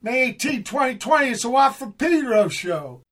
May 18, 2020, it's a Watt from Pedro show.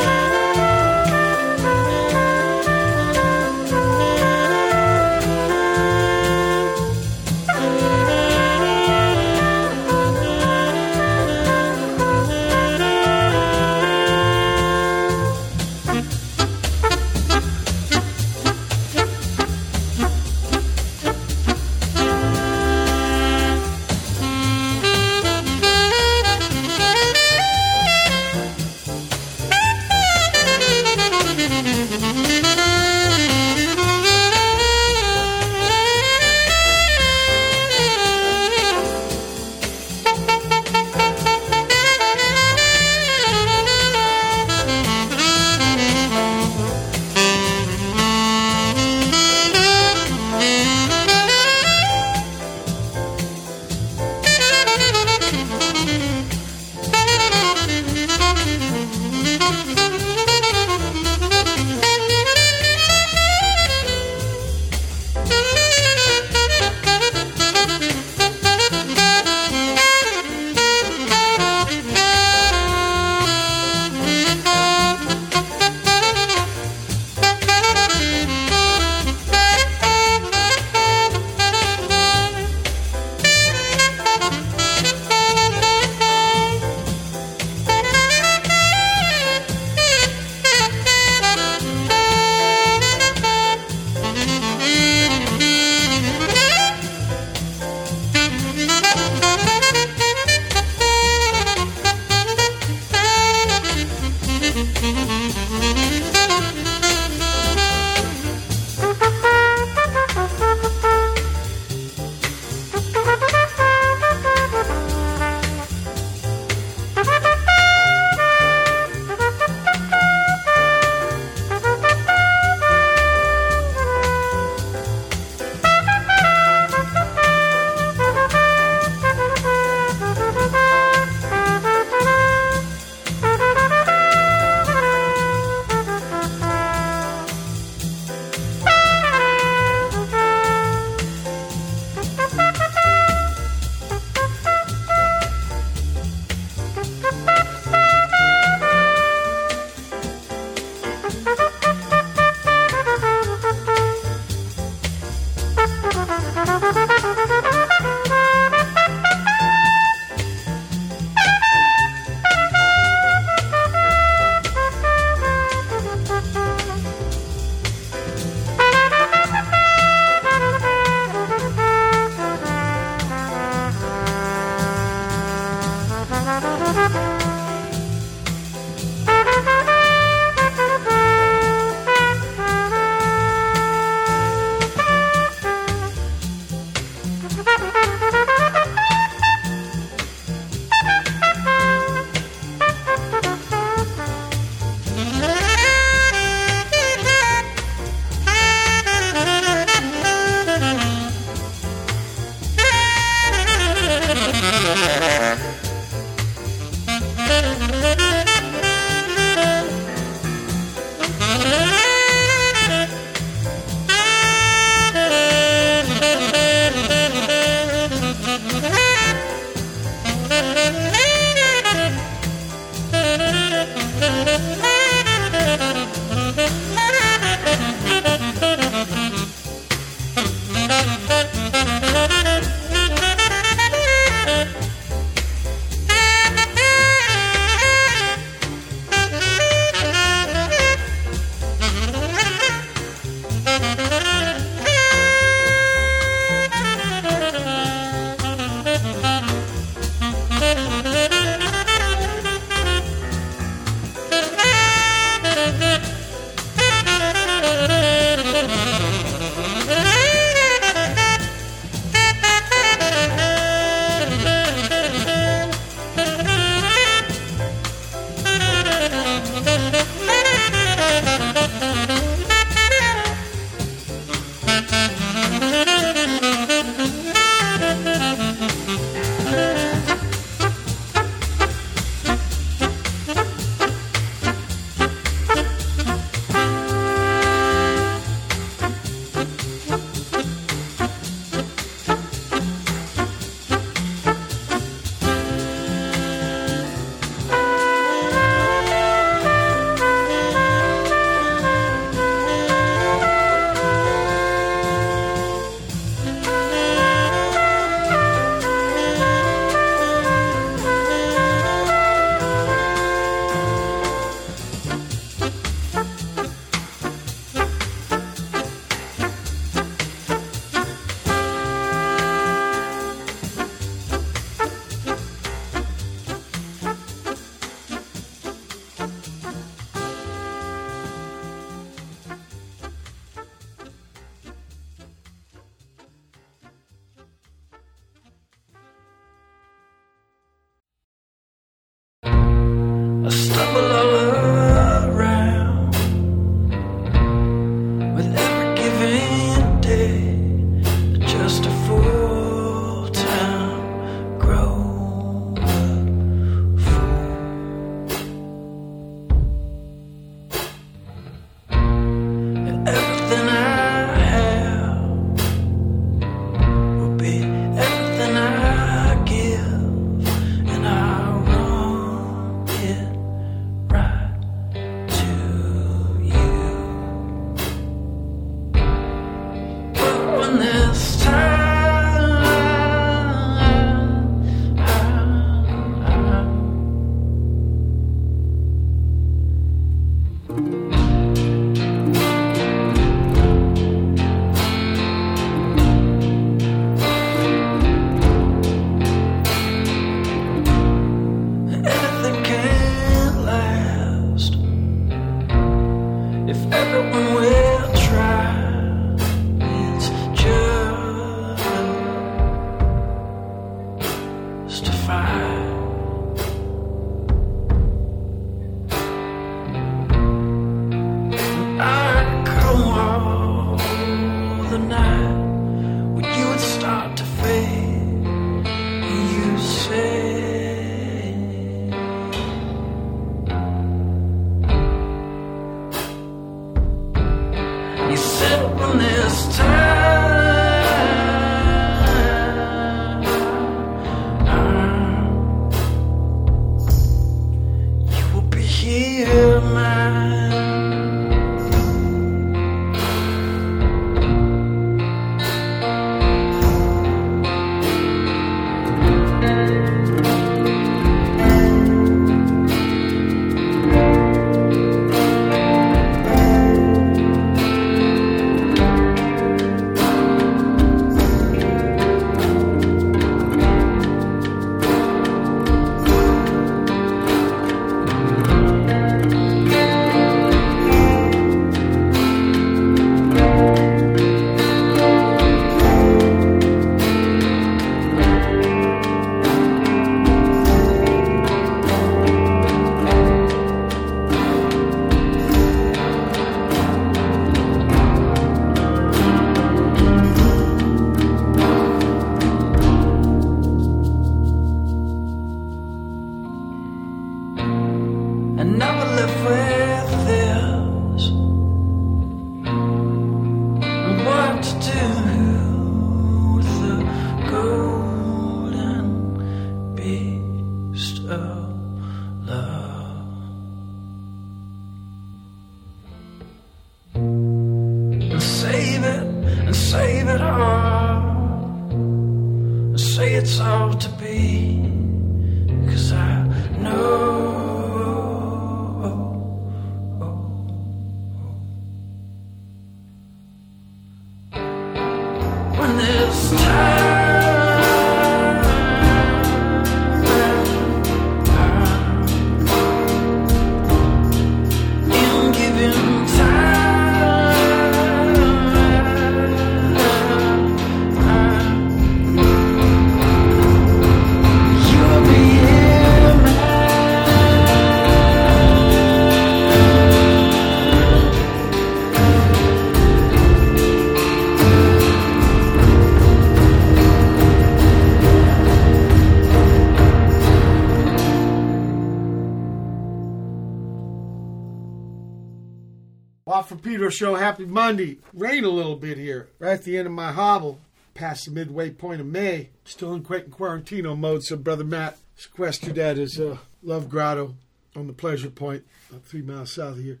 Show. Happy Monday. Rain a little bit here. Right at the end of my hobble, past the midway point of May. Still in Quentin Quarantino mode, so Brother Matt sequestered at his uh, Love Grotto on the Pleasure Point, about three miles south of here.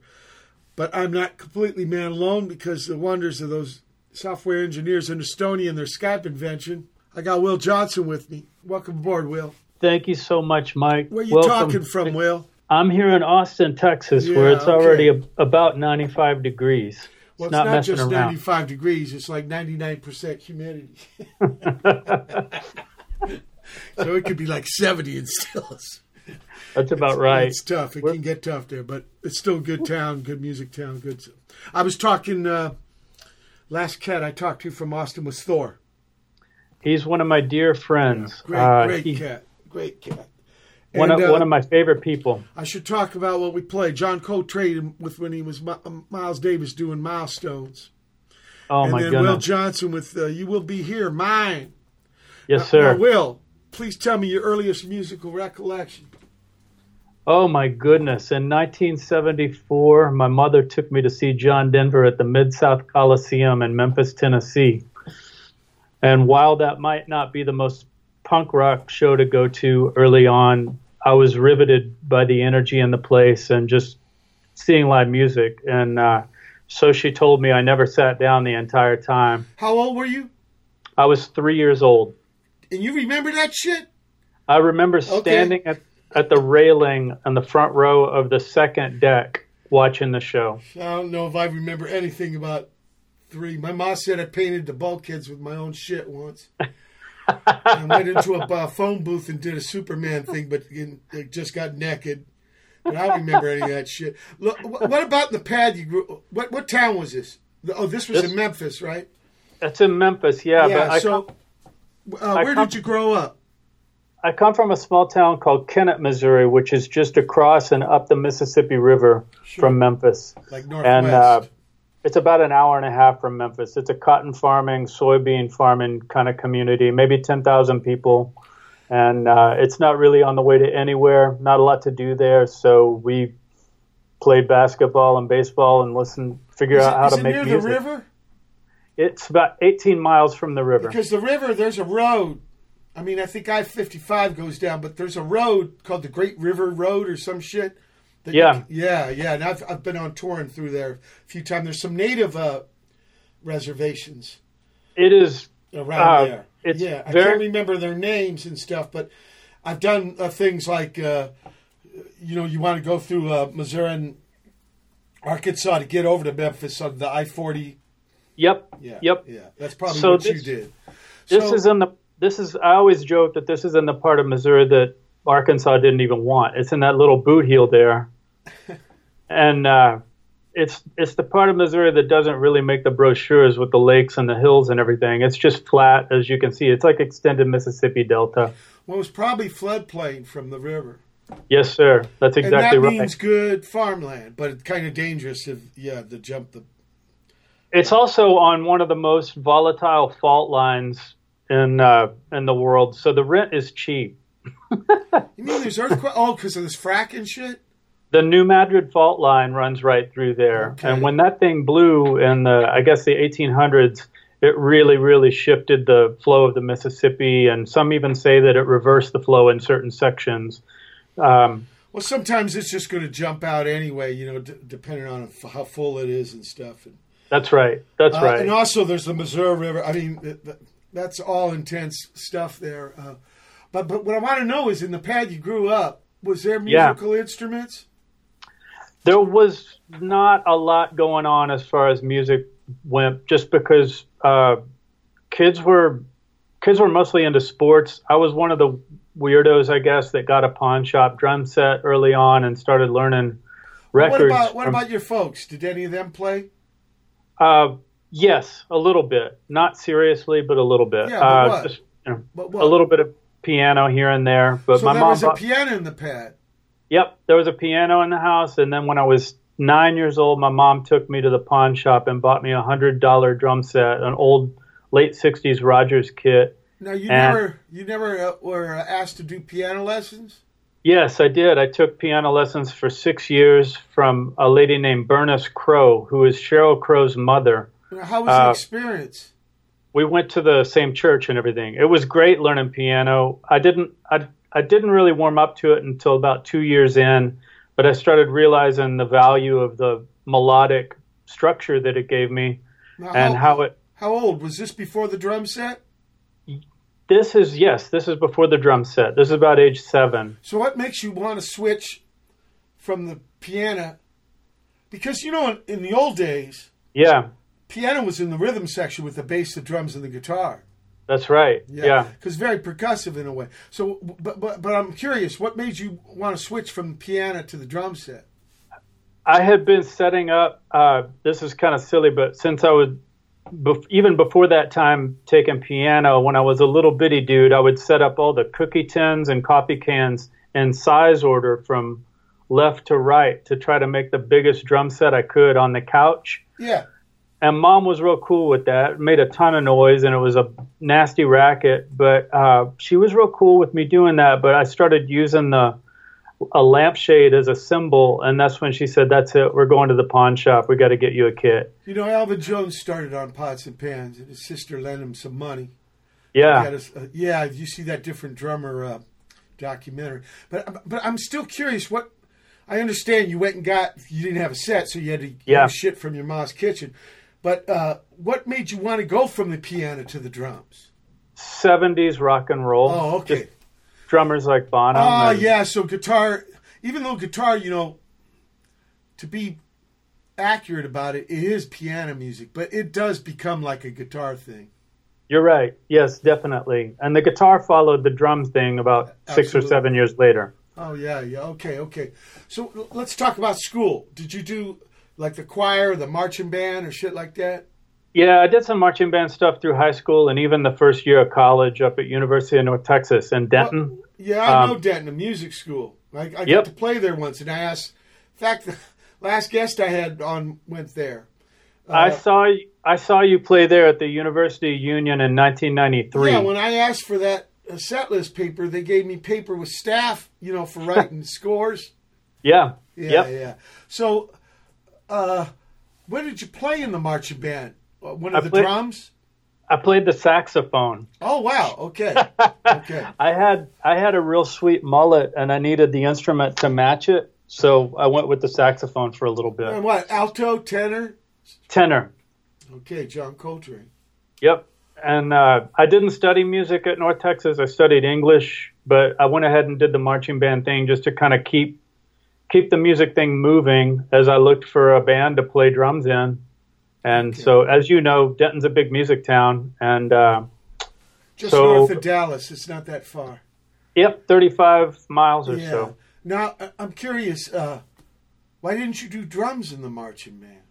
But I'm not completely man alone because the wonders of those software engineers in Estonia and their Skype invention. I got Will Johnson with me. Welcome aboard, Will. Thank you so much, Mike. Where you Welcome. talking from, Will? I'm here in Austin, Texas, yeah, where it's already a, about 95 degrees. Well, it's, not, not just around. 95 degrees, it's like 99% humidity. so it could be like 70 and still. That's about right. It's tough. It We're, can get tough there, but it's still a good town, good music town. Good. I was talking, uh, last cat I talked to from Austin was Thor. He's one of my dear friends. Yeah, great, uh, great he, cat. Great cat. One of, uh, one of my favorite people. I should talk about what we played. John Coltrane with when he was um, Miles Davis doing Milestones. Oh and my then goodness. Will Johnson with uh, "You Will Be Here," mine. Yes, now, sir. Now, Will, please tell me your earliest musical recollection. Oh my goodness! In 1974, my mother took me to see John Denver at the Mid South Coliseum in Memphis, Tennessee. And while that might not be the most punk rock show to go to early on, I was riveted by the energy in the place and just seeing live music. And uh, so she told me I never sat down the entire time. How old were you? I was three years old. And you remember that shit? I remember standing okay. at, at the railing on the front row of the second deck watching the show. I don't know if I remember anything about three. My mom said I painted the bulkheads with my own shit once. I went into a uh, phone booth and did a Superman thing, but in, just got naked. But I don't remember any of that shit. Look, what about the pad you grew? What what town was this? Oh, this was this, in Memphis, right? That's in Memphis, yeah. Yeah. so, uh, where come, did you grow up? I come from a small town called Kennett, Missouri, which is just across and up the Mississippi River Sure. from Memphis. Like Northwest. And uh, it's about an hour and a half from Memphis. It's a cotton farming, soybean farming kind of community, maybe 10,000 people. And uh, it's not really on the way to anywhere, not a lot to do there. So we played basketball and baseball and listen, figure it, out how to it make near music. the river? It's about 18 miles from the river. Because the river, there's a road. I mean, I think I 55 goes down, but there's a road called the Great River Road or some shit. That you Yeah. yeah, yeah. And I've, I've been on touring through there a few times. There's some native uh, reservations It is around Uh, there. it's yeah, I very- can't remember their names and stuff, but I've done uh, things like, uh, you know, you want to go through uh, Missouri and Arkansas to get over to Memphis on the I 40. Yep. Yeah. Yep. Yeah. That's probably So what this- you did. This So- is in the. This is. I always joke that this is in the part of Missouri that Arkansas didn't even want. It's in that little boot heel there, and uh, it's it's the part of Missouri that doesn't really make the brochures with the lakes and the hills and everything. It's just flat, as you can see. It's like extended Mississippi Delta. Well, it was probably floodplain from the river. Yes, sir. That's exactly and that right. means good farmland, but it's kind of dangerous if, yeah, to jump the. It's also on one of the most volatile fault lines in uh, in the world, so the rent is cheap. You mean there's earthquake? oh, because of this fracking shit? The New Madrid fault line runs right through there. Okay. And when that thing blew in the, I guess the 1800s, it really, really shifted the flow of the Mississippi. And some even say that it reversed the flow in certain sections. Um, Well, sometimes it's just going to jump out anyway, you know, d- depending on f- how full it is and stuff. And, that's right. That's uh, right. And also, there's the Missouri River. I mean, th- th- that's all intense stuff there. Uh, but but what I want to know is, in the pad you grew up, was there Yeah. musical instruments? There was not a lot going on as far as music went, just because uh, kids were kids were mostly into sports. I was one of the weirdos, I guess, that got a pawn shop drum set early on and started learning records. What about what from- about your folks? Did any of them play? Uh, yes, a little bit. Not seriously, but a little bit. Yeah, but uh, what? Just, you know, What, what? a little bit of piano here and there. But So my there mom. was a bought- piano in the pad. Yep, there was a piano in the house, and then when I was nine years old, my mom took me to the pawn shop and bought me a hundred dollar drum set, an old late '60s Rogers kit. Now you And- never you never uh, were asked to do piano lessons. Yes, I did. I took piano lessons for six years from a lady named Bernice Crow, who is Sheryl Crow's mother. How was the Uh, experience? we went to the same church and everything. It was great learning piano. I didn't I, I didn't really warm up to it until about 2 years in, but I started realizing the value of the melodic structure that it gave me Now, and how it how old was this before the drum set? this is yes, this is before the drum set. This is about age 7. So what makes you want to switch from the piano? Because you know, in, in the old days, Yeah, piano was in the rhythm section with the bass, the drums, and the guitar. That's right. Yeah. because very percussive in a way. So, but but but I'm curious, what made you want to switch from piano to the drum set? I had been setting up. Uh, this is kind of silly, but since I was bef- even before that time taking piano, when I was a little bitty dude, I would set up all the cookie tins and coffee cans in size order from left to right to try to make the biggest drum set I could on the couch. Yeah, And mom was real cool with that. Made a ton of noise and it was a nasty racket, but uh, she was real cool with me doing that. But I started using the a lampshade as a cymbal, and that's when she said, "That's it. We're going to the pawn shop. We got to get you a kit." you know, Elvin Jones started on pots and pans, and his sister lent him some money. Yeah, uh, yeah, you see that different drummer uh, documentary, but but I'm still curious. What I understand, you went and got you didn't have a set, so you had to Yeah. shit from your mom's kitchen. But uh, what made you want to go from the piano to the drums? '70s rock and roll. Oh, okay. Just drummers like Bonham. Oh and- yeah, so guitar, even though guitar, you know, to be accurate about it, it is piano music, but it does become like a guitar thing. You're right. Yes, definitely. And the guitar followed the drum thing about six or seven years later. Oh yeah, yeah. Okay, okay. So let's talk about school. Did you do like the choir, the marching band, or shit like that? Yeah, I did some marching band stuff through high school and even the first year of college up at University of North Texas in Denton. Yeah, I Um, know Denton, a music school. I, I got Yep. to play there once, and I asked. In fact, the last guest I had on went there. I Uh, saw y- I saw you play there at the University Union in 1993. Yeah, when I asked for that uh, set list paper, they gave me paper with staff, you know, for writing scores. yeah. Yeah, Yep. yeah. So, uh, where did you play in the marching band? Uh, One of I the played- drums? I played the saxophone. Oh, wow. Okay. Okay. I had I had a real sweet mullet, and I needed the instrument to match it, so I went with the saxophone for a little bit. And what? Alto, tenor? Tenor. Okay, John Coltrane. Yep. And uh, I didn't study music at North Texas. I studied English, but I went ahead and did the marching band thing just to kind of keep keep the music thing moving as I looked for a band to play drums in. And Okay. so, as you know, Denton's a big music town, and uh, Just So- north of Dallas. It's not that far. yep, 35 miles or Yeah. so. Now, I'm curious. Uh, why didn't you do drums in the marching band?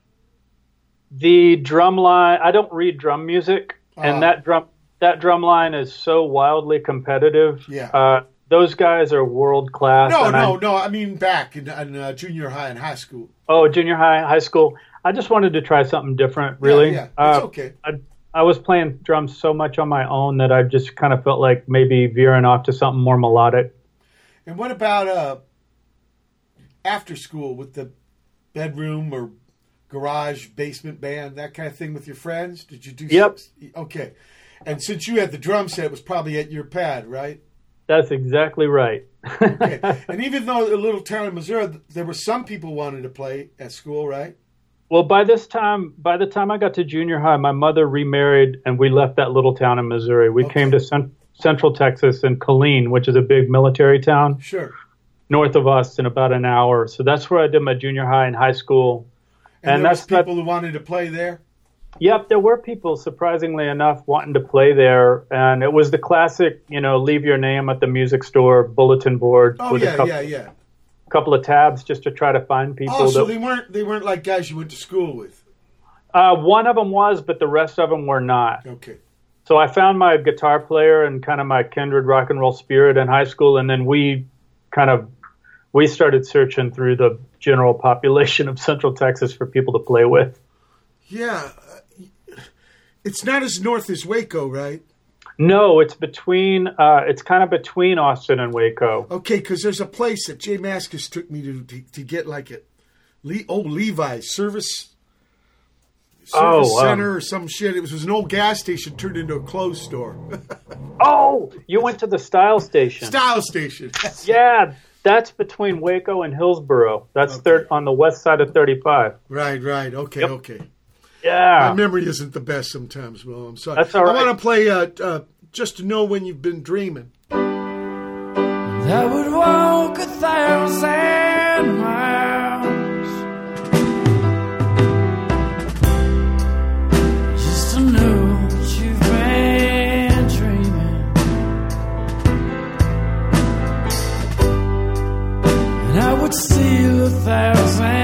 The drum line, I don't read drum music, Ah. and that drum that drum line is so wildly competitive. Yeah. Uh, those guys are world class. No, and I- no, no. I mean back in, in uh, junior high and high school. Oh, junior high, high school. I just wanted to try something different, really. Yeah, yeah. It's Uh, okay. I, I was playing drums so much on my own that I just kind of felt like maybe veering off to something more melodic. And what about uh, after school with the bedroom or garage basement band, that kind of thing with your friends? Did you do? Yep. some- okay. And since you had the drum set, it was probably at your pad, right? That's exactly right. Okay. and even though a little town in Missouri, there were some people wanted to play at school, right? well, by this time, by the time I got to junior high, my mother remarried, and we left that little town in Missouri. We Okay. came to cent- Central Texas and Killeen, which is a big military town Sure. north of us, in about an hour. So that's where I did my junior high and high school. And, And that's people who wanted to play there. Yep, there were people, surprisingly enough, wanting to play there, and it was the classic, you know, leave your name at the music store bulletin board Oh with a couple, yeah, yeah. couple of tabs just to try to find people. Oh, so that, they weren't they weren't like guys you went to school with. uh, one of them was, but the rest of them were not. Okay. So I found my guitar player and kind of my kindred rock and roll spirit in high school, and then we kind of we started searching through the general population of Central Texas for people to play with. Yeah. It's not as north as Waco, right? No, it's between. Uh, it's kind of between Austin and Waco. Okay, because there's a place that J Mascis took me to to, to get like it. Le- oh, Levi's service service Oh, um, center or some shit. It was, it was an old gas station turned into a clothes store, Oh, you went to the Style Station. style station. Yeah, that's between Waco and Hillsboro. That's Okay. third on the west side of 35. right, right. Okay, Yep. okay. My memory isn't the best sometimes. Will. I'm sorry. That's all I want to play uh, uh, just to know when you've been dreaming. I would walk a thousand miles just to know that you've been dreaming. And I would steal a thousand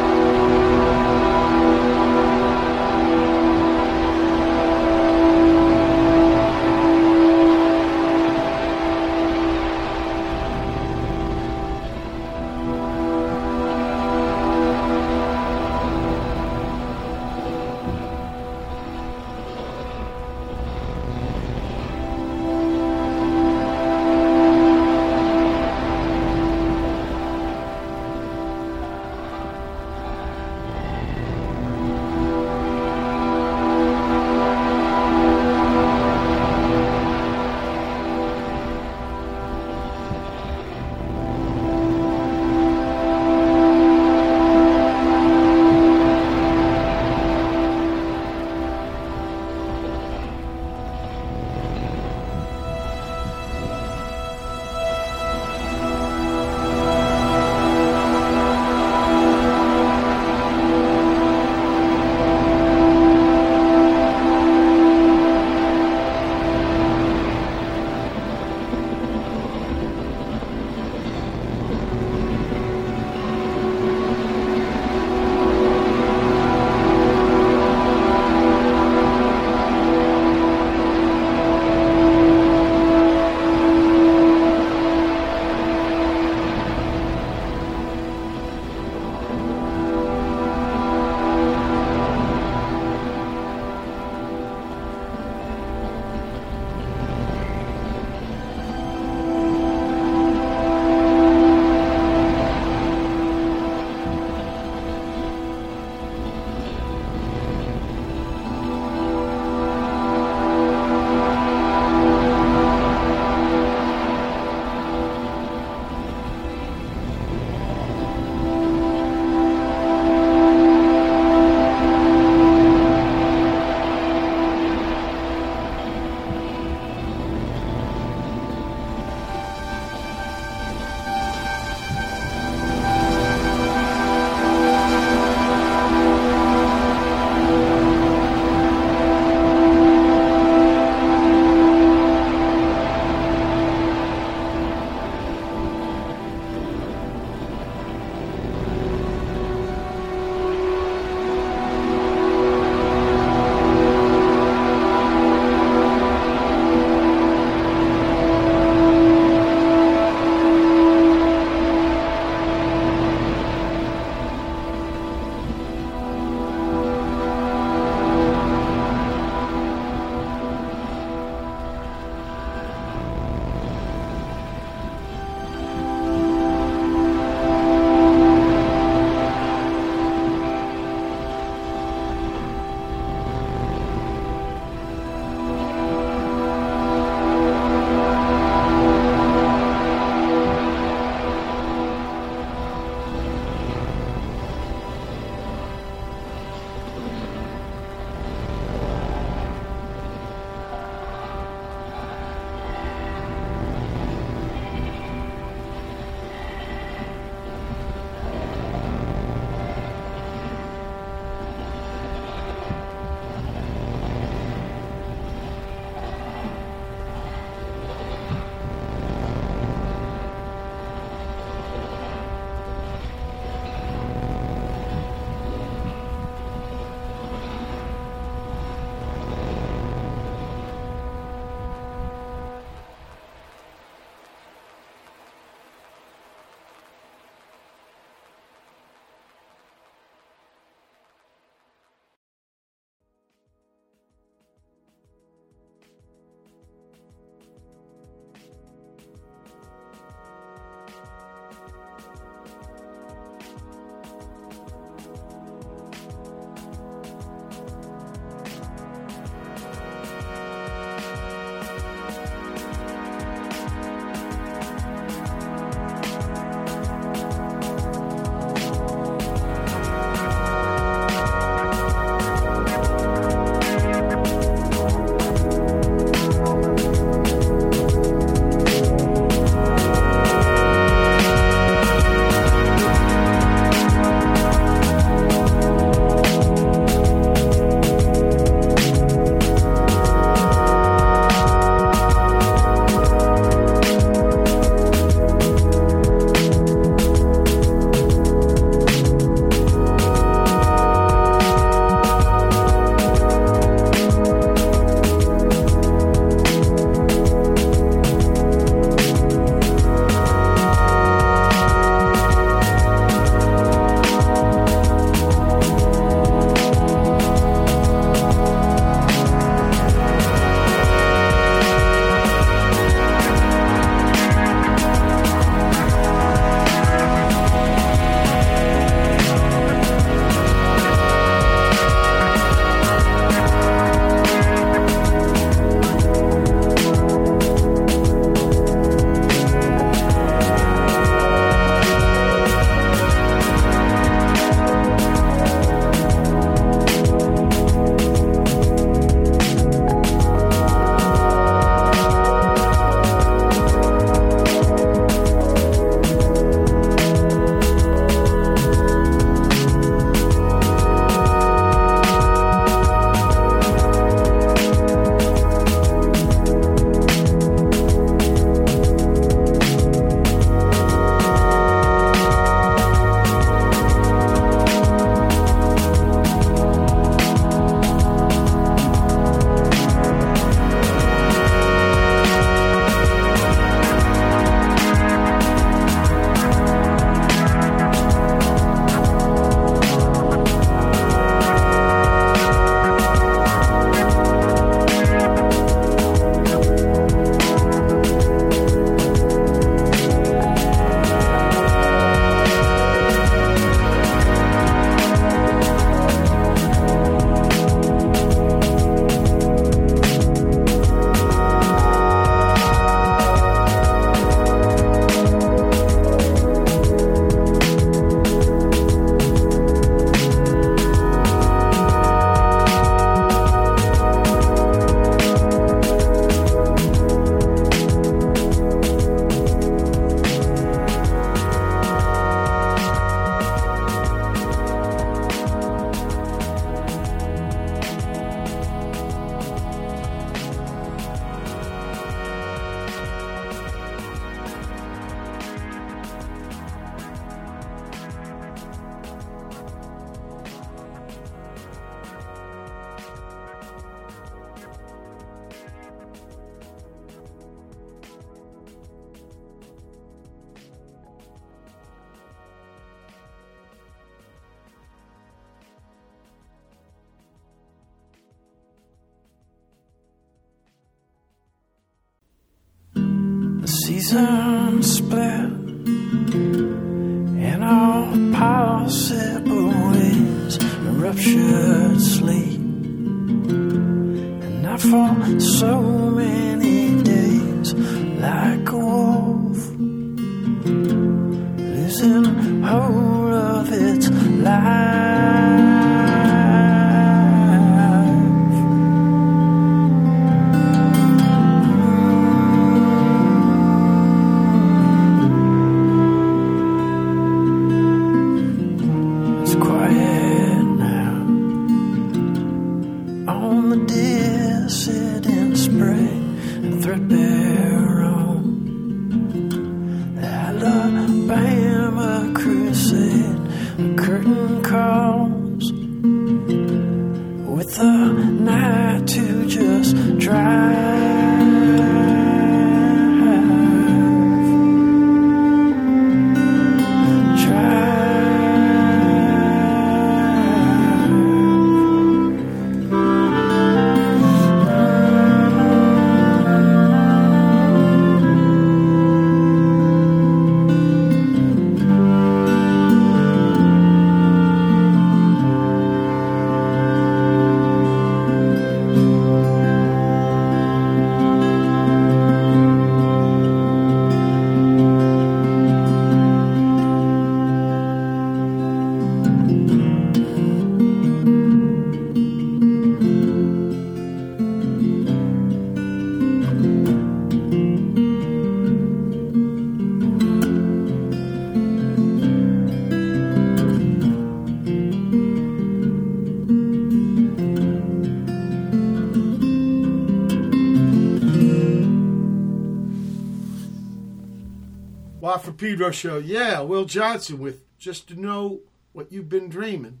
Pedro Show. Yeah, Will Johnson with Just to Know What You've Been Dreaming.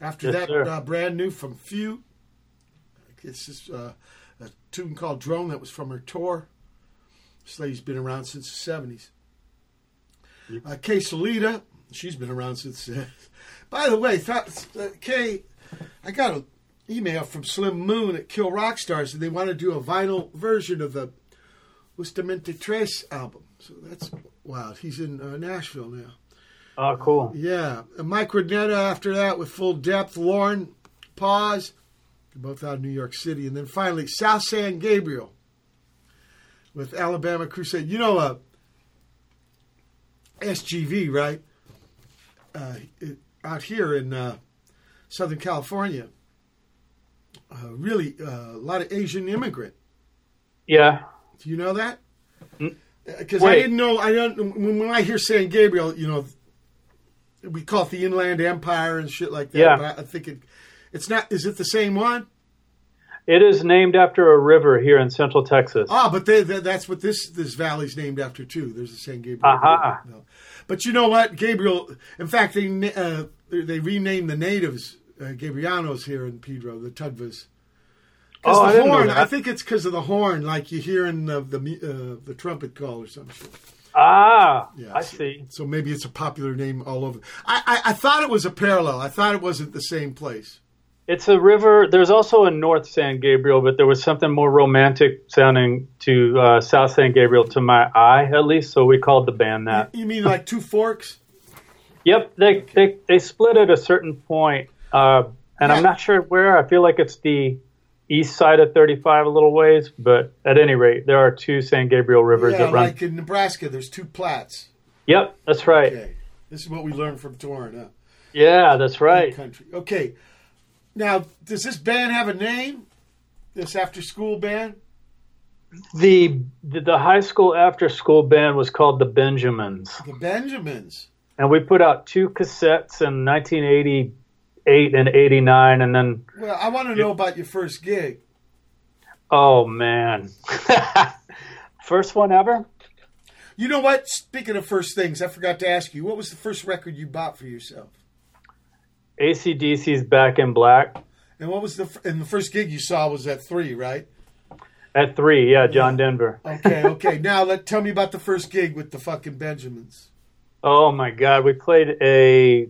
After Yes, that, uh, brand new from Phew. This is uh, a tune called Drone that was from her tour. This lady's been around since the 70s. Uh, Ksolita, she's been around since. Uh, by the way, thought, uh, Kay, I got an email from Slim Moon at Kill Rock Stars, and they want to do a vinyl version of the Justamente Tres album. He's in uh, Nashville now. Oh, cool. Yeah. And Mike Rugnetta after that with Full Depth. Lorn Pause. They're both out of New York City. And then finally, South San Gabriel with Alabama Crusade. You know, uh, SGV, right? Uh, it, out here in uh, Southern California. Uh, really, uh, a lot of Asian immigrant. Yeah. Do you know that? Because I didn't know. I don't. When, when I hear San Gabriel, you know, we call it the Inland Empire and shit like that. Yeah. But I, I think it, it's not. Is it the same one? It is named after a river here in central Texas. Ah, but they, they, that's what this this valley's named after too. There's the San Gabriel. Aha. No. But you know what, Gabriel? In fact, they uh, they renamed the natives uh, Gabrianos here in Pedro, the Tongvas. Oh, I the know horn. I think it's because of the horn, like you hear in the the, uh, the trumpet call or something. Ah, Yeah, I so- see. So maybe it's a popular name all over. I, I, I thought it was a parallel. I thought it wasn't the same place. It's a river. There's also a North San Gabriel, but there was something more romantic sounding to uh, South San Gabriel to my eye, at least. So we called the band that. You mean like two forks? Yep, they they, they split at a certain point, uh, and Yeah. I'm not sure where. I feel like it's the east side of 35 a little ways, but at any rate, there are two San Gabriel rivers Yeah, that run. like in Nebraska, there's two Plattes. Yep, that's right. Okay, this is what we learned from touring. Huh? Yeah, that's right. Country. Okay, now does this band have a name? This after school band? The, the the high school after school band was called the Benjamins, The Benjamins. and we put out two cassettes in 1988 and 89, and then Well, I want to know about your first gig. oh man, first one ever. You know what? Speaking of first things, I forgot to ask you. What was the first record you bought for yourself? ACDC's Back in Black And what was the and the first gig you saw was at three, right? at three. Yeah, John Denver. Okay, okay. now let tell me about the first gig with the fucking Benjamins. Oh my God, we played a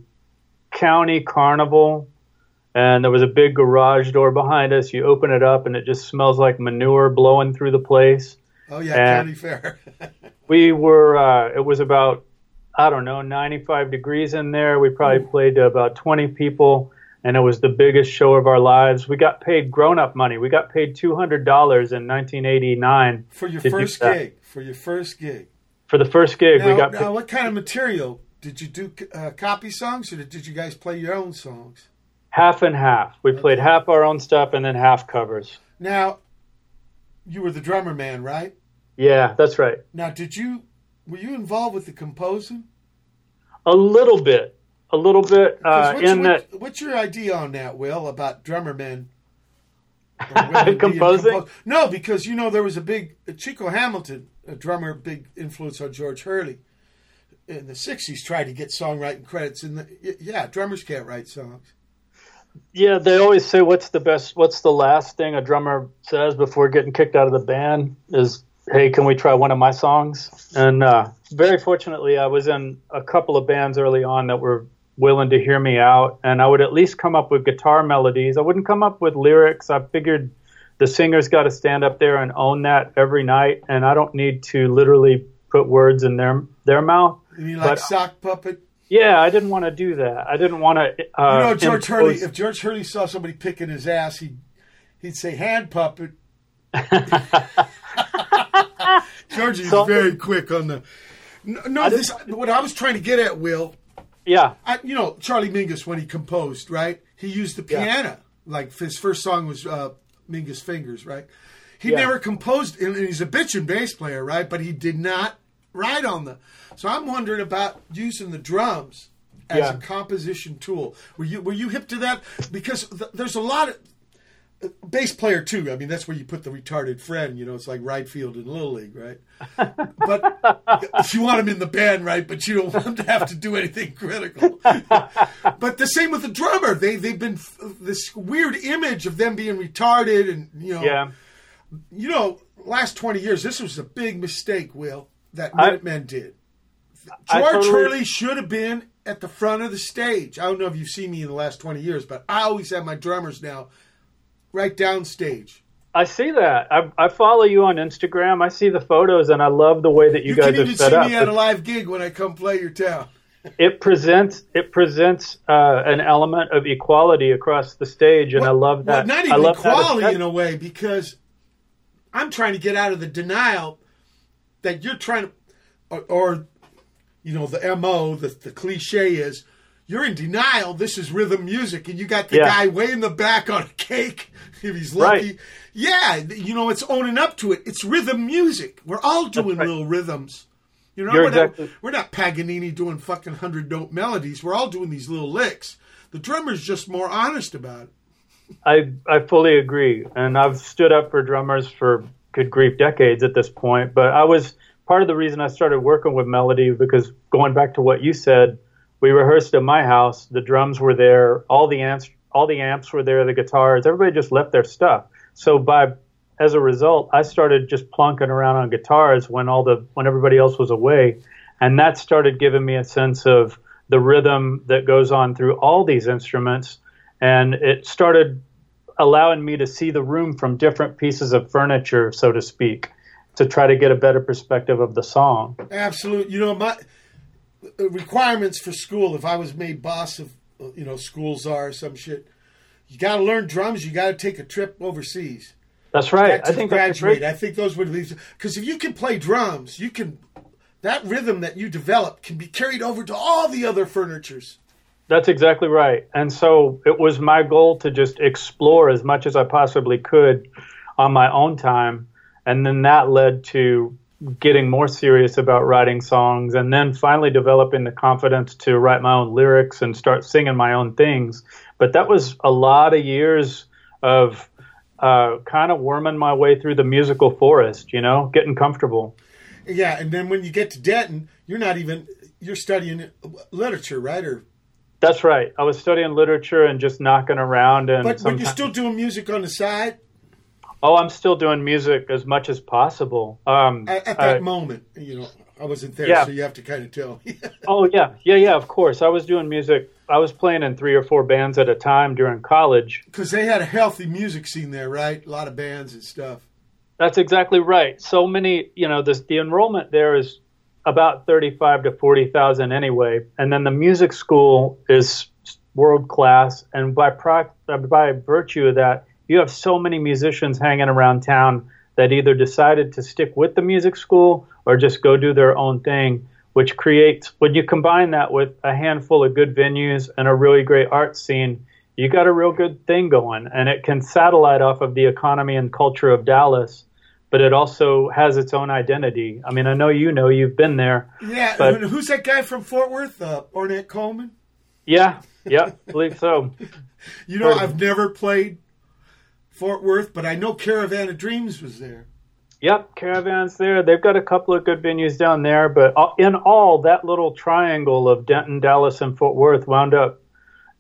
county carnival, and there was a big garage door behind us. You open it up, and it just smells like manure blowing through the place. Oh yeah, Uh, County Fair. we were. Uh, it was about I don't know 95 degrees in there. We probably played to about 20 people, and it was the biggest show of our lives. We got paid grown up money. We got paid two hundred dollars in 1989 For your first gig. For your first gig. For the first gig, Now, we got now paid, what kind of material? Did you do uh, copy songs or did you guys play your own songs? half and half. We played half our own stuff and then half covers. Now, you were the drummer man, right? Yeah, that's right. Now, did you were you involved with the composing? A little bit, a little bit. uh, what's, in what- that. what's your idea on that, Will, about drummer men? or women being Composing? No, because you know there was a big Chico Hamilton, a drummer, big influence on George Hurley. In the '60s, tried to get songwriting credits. The yeah, drummers can't write songs. Yeah, they always say what's the best, what's the last thing a drummer says before getting kicked out of the band is, "Hey, can we try one of my songs?" And uh, very fortunately, I was in a couple of bands early on that were willing to hear me out, and I would at least come up with guitar melodies. I wouldn't come up with lyrics. I figured the singer's got to stand up there and own that every night, and I don't need to literally put words in their their mouth. You mean like But- sock puppet? Yeah, I didn't want to do that. I didn't want to. Uh, You know, George Hurley. If George Hurley saw somebody picking his ass, he'd he'd say hand puppet. George is So- very quick on the. No, no this what I was trying to get at, Will. yeah, I, you know, Charlie Mingus when he composed, right? He used the Yeah. piano. Like his first song was uh, Mingus Fingers, right? He Yeah. never composed, and he's a bitchin' bass player, right? But he did not write on the. So I'm wondering about using the drums as Yeah. a composition tool. Were you were you hip to that? Because th- there's a lot of uh, bass player too. I mean, that's where you put the retarded friend. You know, it's like right field in little league, right? but if you want him in the band, right? But you don't want him to have to do anything critical. but the same with the drummer. They they've been f- this weird image of them being retarded, and you know, yeah. you know, last twenty years, this was a big mistake, Will, that Minutemen did. George totally- Hurley should have been at the front of the stage. I don't know if you've seen me in the last twenty years, but I always have my drummers now right downstage. I see that. I, I follow you on Instagram. I see the photos, and I love the way that you, You, guys can are even set see up. me at a live gig when I come play your town. it presents it presents uh, an element of equality across the stage, and I love that. Well, not I even love equality in a way, because I'm trying to get out of the denial that you're trying to, or, or you know, the mo, the, the cliche is you're in denial. This is rhythm music, and you got the Yeah. guy way in the back on a cake if he's lucky. Right. Yeah, you know, it's owning up to it. It's rhythm music. We're all doing right. little rhythms. You know, we're, exactly- not, we're not Paganini doing fucking hundred note melodies. We're all doing these little licks. The drummer's just more honest about it. I I fully agree, and I've stood up for drummers for good grief decades at this point. But I was part of the reason I started working with Melody because going back to what you said, we rehearsed at my house. The drums were there, all the amps, all the amps were there, the guitars. Everybody just left their stuff. So by as a result, I started just plunking around on guitars when all the when everybody else was away, and that started giving me a sense of the rhythm that goes on through all these instruments, and it started allowing me to see the room from different pieces of furniture, so to speak, to try to get a better perspective of the song. Absolutely. You know, my uh, requirements for school, if I was made boss of, uh, you know, schools are some shit, you got to learn drums. You got to take a trip overseas. That's right. I think graduate. I think those would lead because if you can play drums, you can that rhythm that you develop can be carried over to all the other furnitures. That's exactly right. And so it was my goal to just explore as much as I possibly could on my own time. And then that led to getting more serious about writing songs and then finally developing the confidence to write my own lyrics and start singing my own things. But that was a lot of years of uh, kind of worming my way through the musical forest, you know, getting comfortable. Yeah, and then when you get to Denton, you're not even you're studying literature, right? Or That's right. I was studying literature and just knocking around and but but you're still doing music on the side Oh, I'm still doing music as much as possible. Um, at, at that I- moment. You know, I wasn't there, Yeah. so you have to kind of tell. oh yeah, yeah, yeah. Of course, I was doing music. I was playing in three or four bands at a time during college. because they had a healthy music scene there, right? A lot of bands and stuff. That's exactly right. So many, you know, this, the enrollment there is about 35 to 40,000 anyway. And then the music school is world class. And by, by virtue of that, you have so many musicians hanging around town that either decided to stick with the music school or just go do their own thing, which creates, when you combine that with a handful of good venues and a really great art scene, you got a real good thing going. And it can satellite off of the economy and culture of Dallas but it also has its own identity. I mean, I know you know you've been there. Yeah, but, who's that guy from Fort Worth? Uh, Ornette Coleman. Yeah, yeah, I believe so. you know, I've never played Fort Worth, but I know Caravan of Dreams was there. Yep, Caravan's there. They've got a couple of good venues down there, but in all, that little triangle of Denton, Dallas, and Fort Worth wound up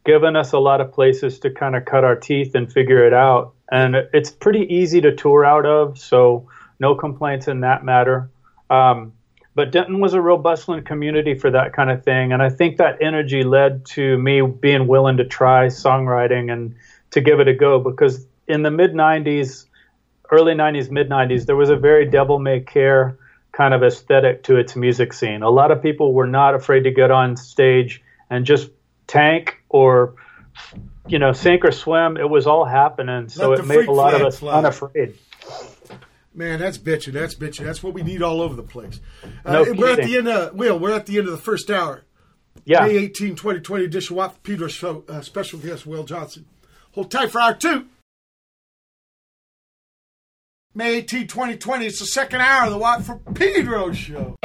giving us a lot of places to kind of cut our teeth and figure it out and it's pretty easy to tour out of, so no complaints in that matter. Um, but Denton was a real bustling community for that kind of thing, and I think that energy led to me being willing to try songwriting and to give it a go because in the mid '90s, early '90s, mid '90s, there was a very devil may care kind of aesthetic to its music scene. A lot of people were not afraid to get on stage and just tank or you know, sink or swim, it was all happening. So Let it made a lot of us fly. unafraid. Man, that's bitching. That's bitching. That's what we need all over the place. Uh, No we're at the end of Will. We're at the end of the first hour. Yeah. May 18, 2020 edition. Watt Pedro show. Uh, special guest Will Johnson. Hold tight for hour two. May 18, 2020. It's the second hour of the Watt for Pedro show.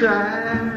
Try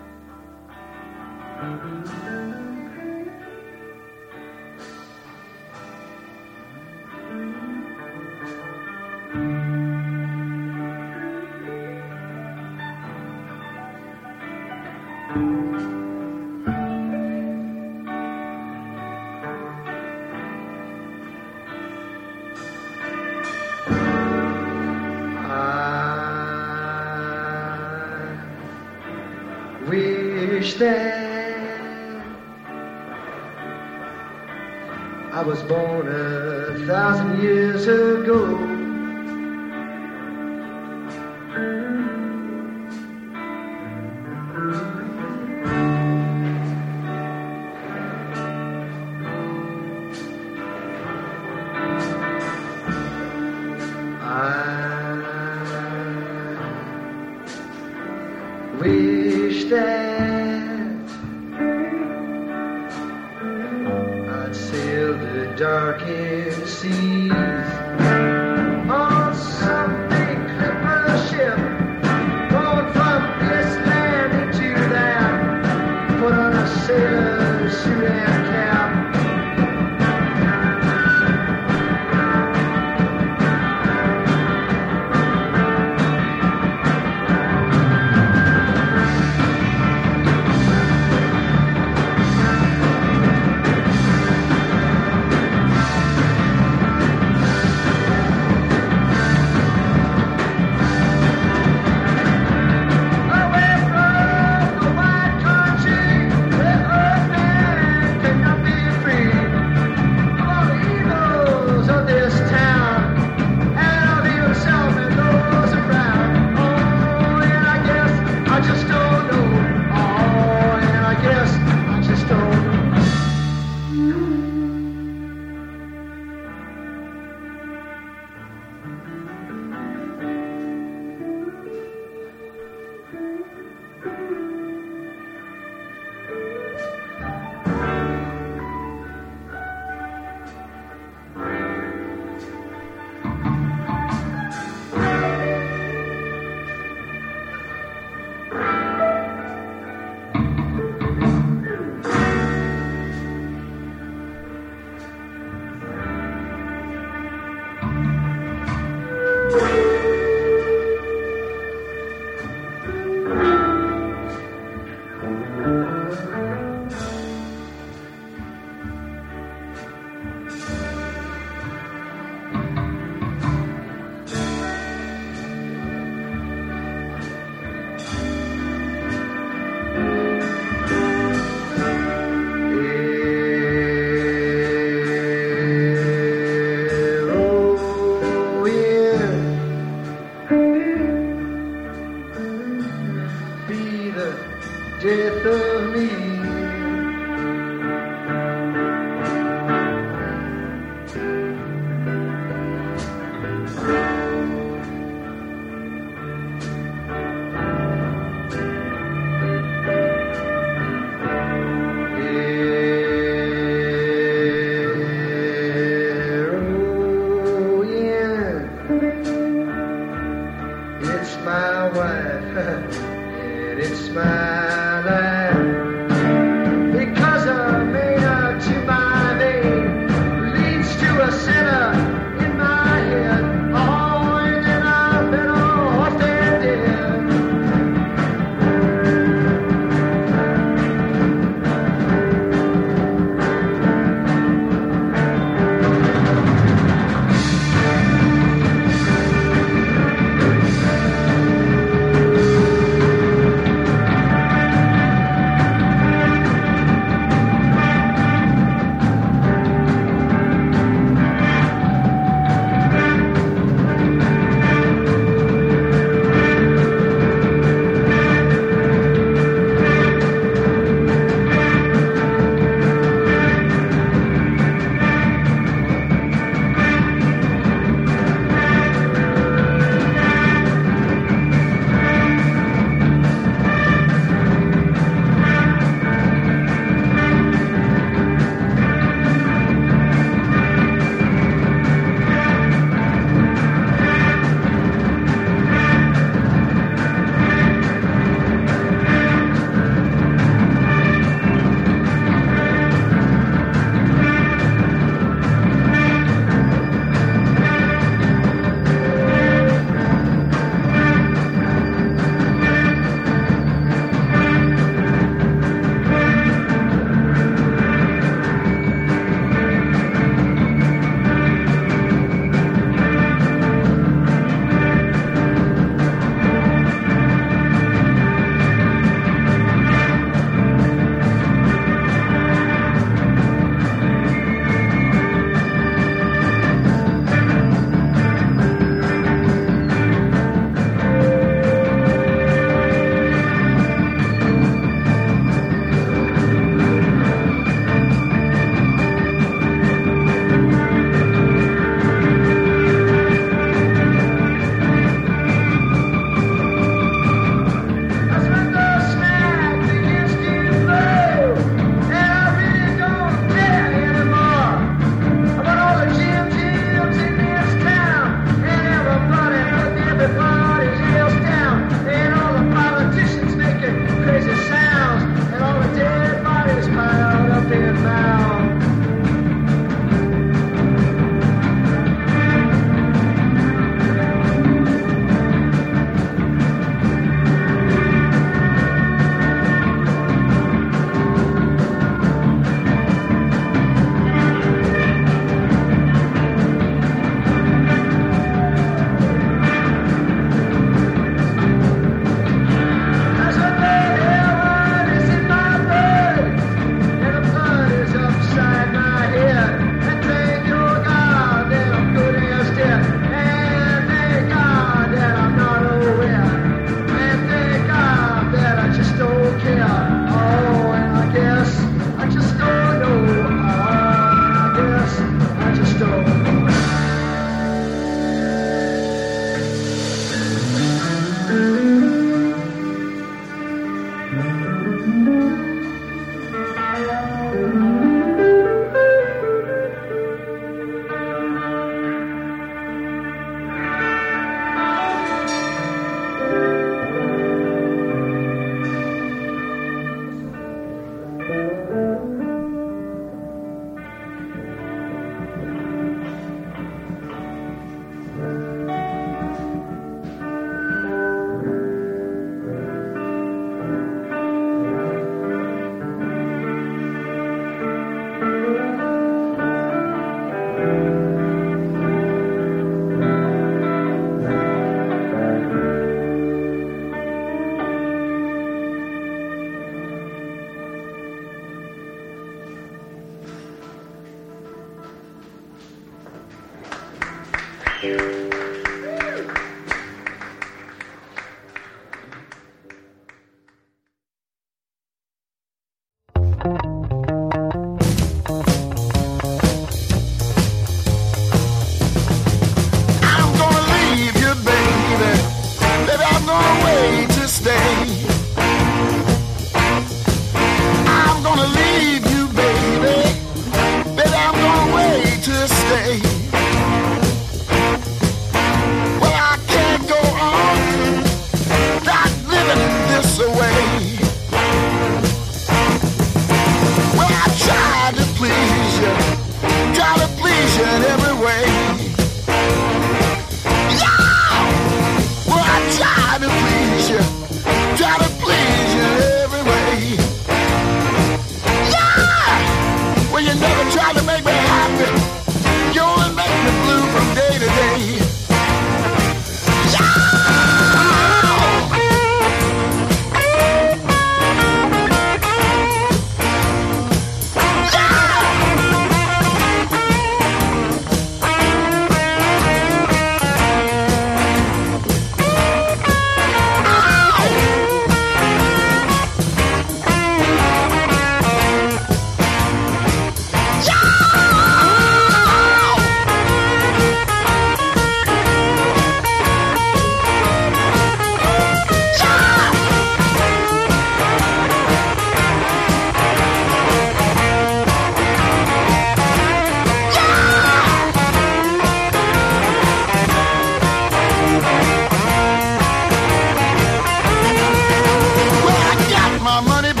my money,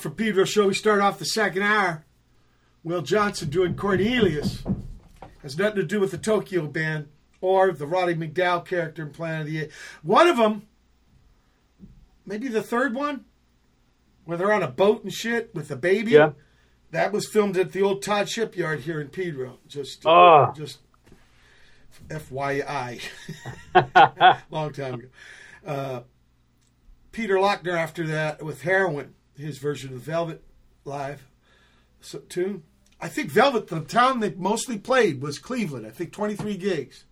From Pedro show. We start off the second hour. Will Johnson doing Cornelius. Has nothing to do with the Tokyo band or the Roddy McDowall character in Planet of the Apes. One of them, maybe the third one, where they're on a boat and shit with the baby. Yeah. That was filmed at the old Todd Shipyard here in Pedro. Just, Oh. just FYI. Long time ago. Uh, Peter Laughner after that with Heroin, his version of Velvet live so, tune. I think Velvet, the town they mostly played was Cleveland. I think 23 gigs.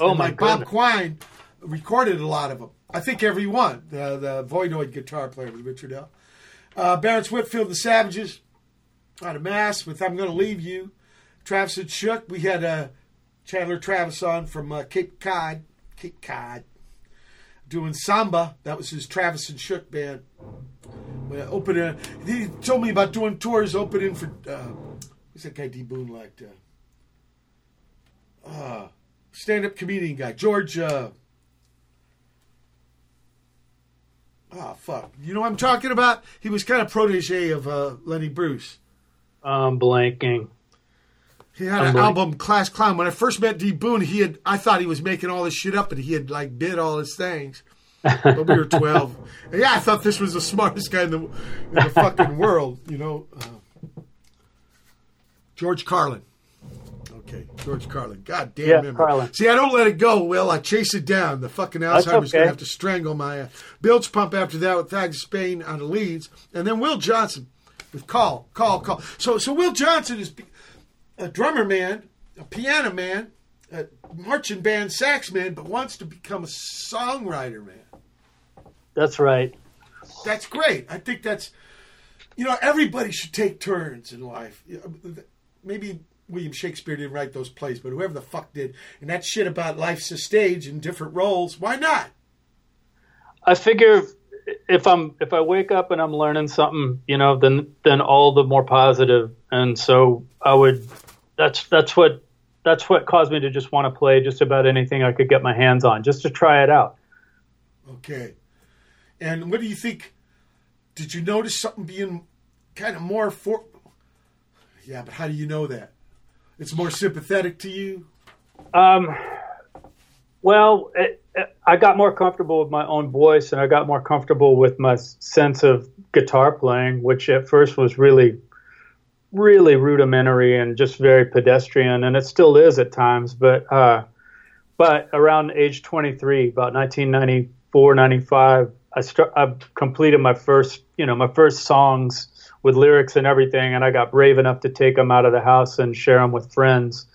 Oh And my like Bob. Quine recorded a lot of them. I think every one. The, the Voidoid guitar player with Richard Hell Uh, Barrence Whitfield, The Savages, out of Mass with I'm Gonna Leave You. Travis and Shook. We had uh, Chandler Travis on from uh, Cape Cod. Cape Cod. Doing Samba. That was his Travis and Shook band. Uh, opening, he told me about doing tours opening for, uh, that guy D. Boon liked? Uh, uh, stand up comedian guy. George, uh, oh, fuck. You know what I'm talking about? He was kind of protege of uh, Lenny Bruce. I'm blanking. He had an Unbelievable. album, Class Clown. When I first met D. Boon, he had I thought he was making all this shit up, and he had like bid all his things. But we were twelve. And yeah, I thought this was the smartest guy in the in the fucking world. You know, uh, George Carlin. Okay, George Carlin. God damn Yeah, him. Carlin. See, I don't let it go. Will I chase it down? The fucking Alzheimer's okay. gonna have to strangle my uh, bilge pump after that with Thags Spain on the leads, and then Will Johnson with call, call, call. So, so Will Johnson is a drummer man, a piano man, a marching band sax man, but wants to become a songwriter man. That's right. That's great. I think that's, you know, everybody should take turns in life. Maybe William Shakespeare didn't write those plays, but whoever the fuck did, and that shit about life's a stage and different roles, why not? I figure if I'm if I wake up and I'm learning something, you know, then then all the more positive. And so I would that's that's what that's what caused me to just want to play just about anything I could get my hands on, just to try it out. Okay. And what do you think? Did you notice something being kind of more for? Yeah, but how do you know that? It's more sympathetic to you. Um, well, it, it, I got more comfortable with my own voice, and I got more comfortable with my sense of guitar playing, which at first was really, really rudimentary and just very pedestrian, and it still is at times. But uh, but around age 23, about 1994, 95, I st- I completed my first, you know, my first songs with lyrics and everything, and I got brave enough to take them out of the house and share them with friends,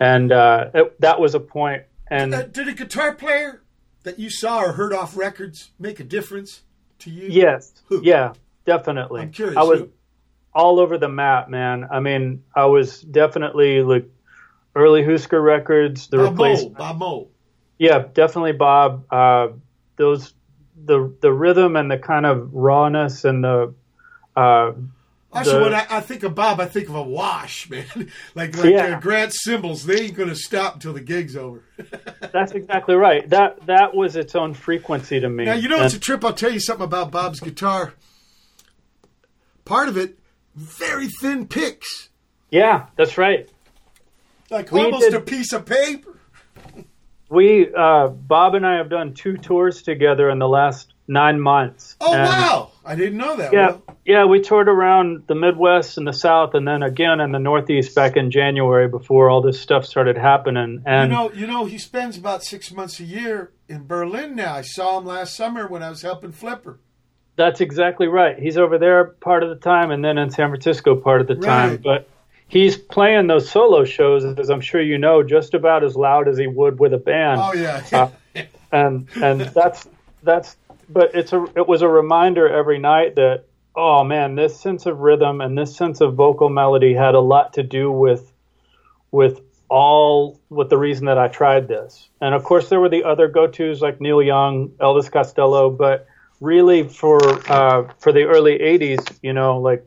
and uh, it, that was a point. And Uh, did a guitar player that you saw or heard off records make a difference to you? Yes. Who? Yeah, definitely. I'm curious. I was who? all over the map, man. I mean, I was definitely like early Husker records, the Bob Mould. replacement. Bob Mould. Yeah, definitely Bob. Uh, those the the rhythm and the kind of rawness and the uh, Also, The- when I, I think of Bob, I think of a wash, man. like like Yeah. uh, Grant cymbals, they ain't going to stop until the gig's over. that's exactly right. That that was its own frequency to me. Now, you know, it's a trip. I'll tell you something about Bob's guitar. Part of it, very thin picks, yeah, that's right. like We almost did- a piece of paper. We uh, Bob and I have done two tours together in the last nine months. Oh, And- wow. I didn't know that. Yeah, Well, yeah, we toured around the Midwest and the South, and then again in the Northeast back in January before all this stuff started happening. And you know, you know, he spends about six months a year in Berlin now. I saw him last summer when I was helping Flipper. that's exactly right. He's over there part of the time, and then in San Francisco part of the time. But he's playing those solo shows, as I'm sure you know, just about as loud as he would with a band. Oh, yeah. Uh, and and that's that's but it's a it was a reminder every night that oh man this sense of rhythm and this sense of vocal melody had a lot to do with with all with the reason that I tried this and of course there were the other go-to's like Neil Young Elvis Costello but really for uh, for the early 80s you know like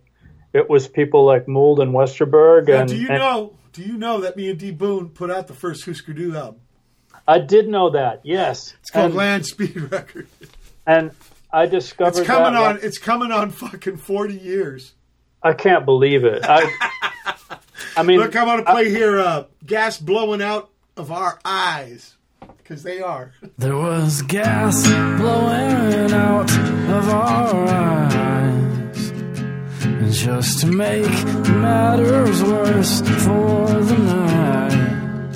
it was people like Mould and Westerberg Now, and, do you and know? Do you know that me and D. Boon put out the first Husker Du album? I did know that yes It's called and, Land Speed Record. and I discovered It's coming that on. It's coming on fucking forty years. I can't believe it. I, I mean, Look, I'm gonna play here. Uh, gas blowing out of our eyes because they are. There was gas blowing out of our eyes. Just to make matters worse for the night.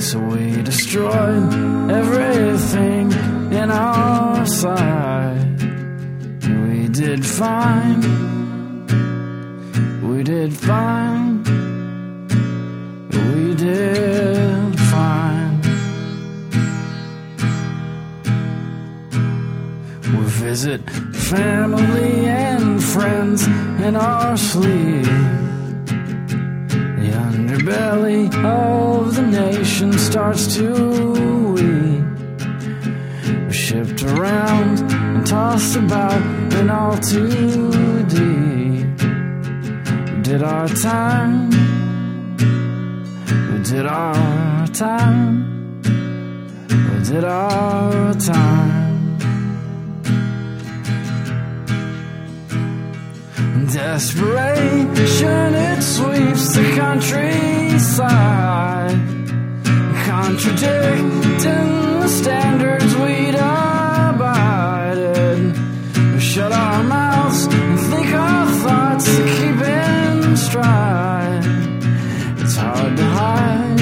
So we destroyed everything in our sight. We did fine. We did fine. We did visit family and friends in our sleep. The underbelly of the nation starts to weep. We're shipped around and tossed about and all too deep. We did our time. We did our time. We did our time. Desperation, it sweeps the countryside, contradicting the standards we'd abided. We shut our mouths and think our thoughts to keep in stride. It's hard to hide.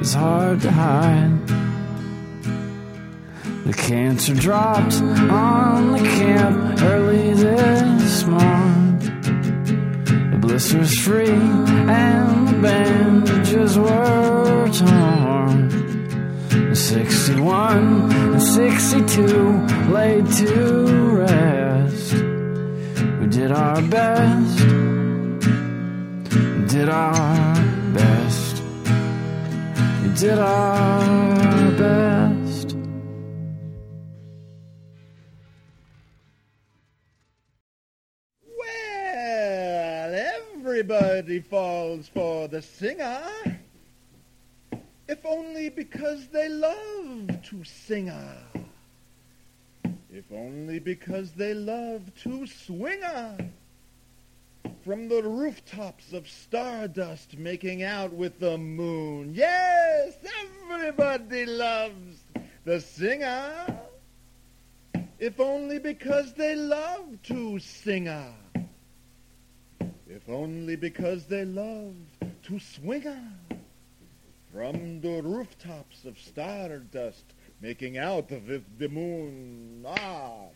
It's hard to hide. The cancer dropped on the camp early this morning. The blisters free, and the bandages were torn. 61 and 62 laid to rest. We did our best, did our best, we did our everybody falls for the singer. If only because they love to singer. If only because they love to swinger. From the rooftops of stardust making out with the moon. Yes, everybody loves the singer. If only because they love to singer. If only because they love to swinger from the rooftops of stardust, making out with the moon. Ah.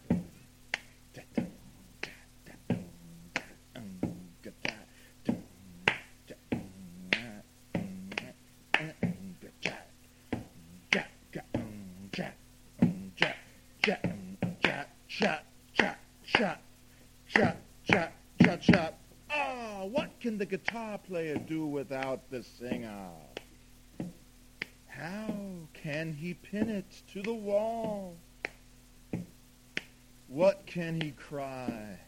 Can the guitar player do without the singer? How can he pin it to the wall? What can he cry?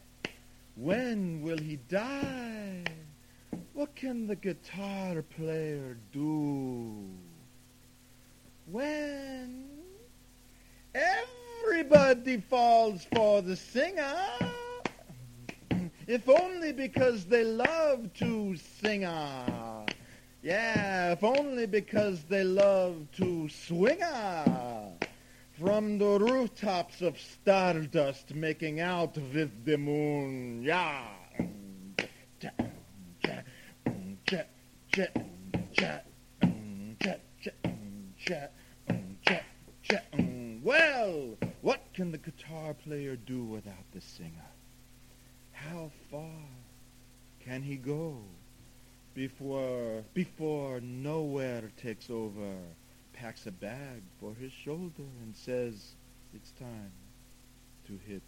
When will he die? What can the guitar player do? When everybody falls for the singer, if only because they love to singer. Ah. Yeah, if only because they love to swinger ah. from the rooftops of stardust, making out with the moon. Yeah. Well, what can the guitar player do without the singer? How far can he go? before before nowhere takes over, packs a bag for his shoulder and says it's time to hit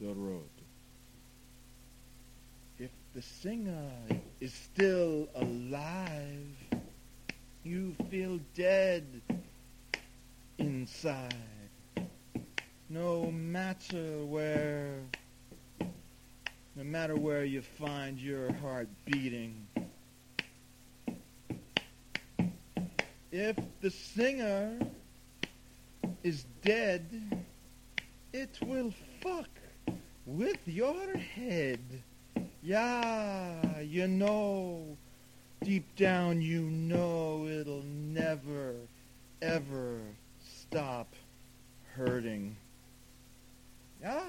the road. If the singer is still alive, you feel dead inside. No matter where no matter where you find your heart beating, if the singer is dead, it will fuck with your head. Yeah, you know, deep down you know it'll never, ever stop hurting. Yeah.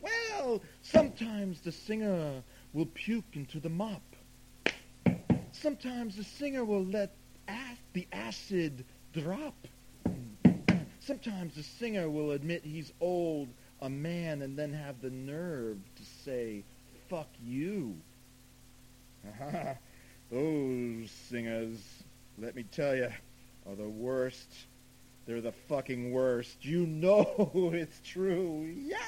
Well, sometimes the singer will puke into the mop. Sometimes the singer will let the acid drop. Sometimes the singer will admit he's old, a man, and then have the nerve to say, fuck you. Those singers, let me tell you, are the worst. They're the fucking worst. You know it's true. Yeah.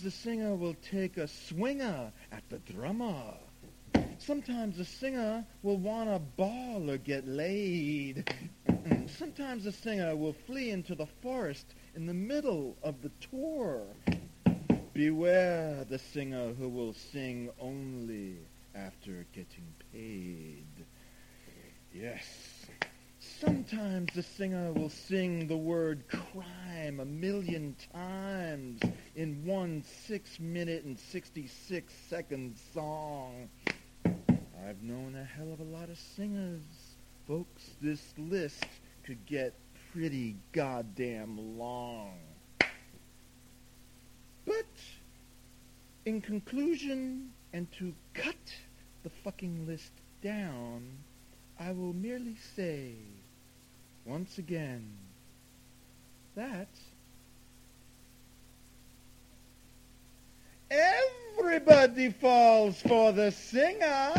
Sometimes the singer will take a swinger at the drummer. Sometimes the singer will want to ball or get laid. Sometimes the singer will flee into the forest in the middle of the tour. Beware the singer who will sing only after getting paid. Yes, Sometimes the singer will sing the word crime a million times in one six minute and 66 second song. I've known a hell of a lot of singers. Folks, this list could get pretty goddamn long. But, in conclusion, and to cut the fucking list down, I will merely say, once again, that everybody falls for the singer,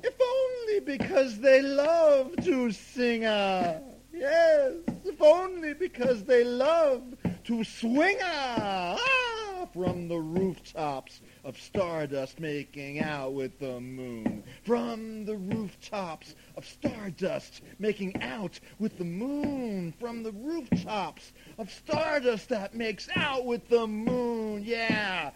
if only because they love to sing. Yes, if only because they love to swing ah, from the rooftops of stardust making out with the moon. From the rooftops of stardust making out with the moon. From the rooftops of stardust that makes out with the moon. Yeah.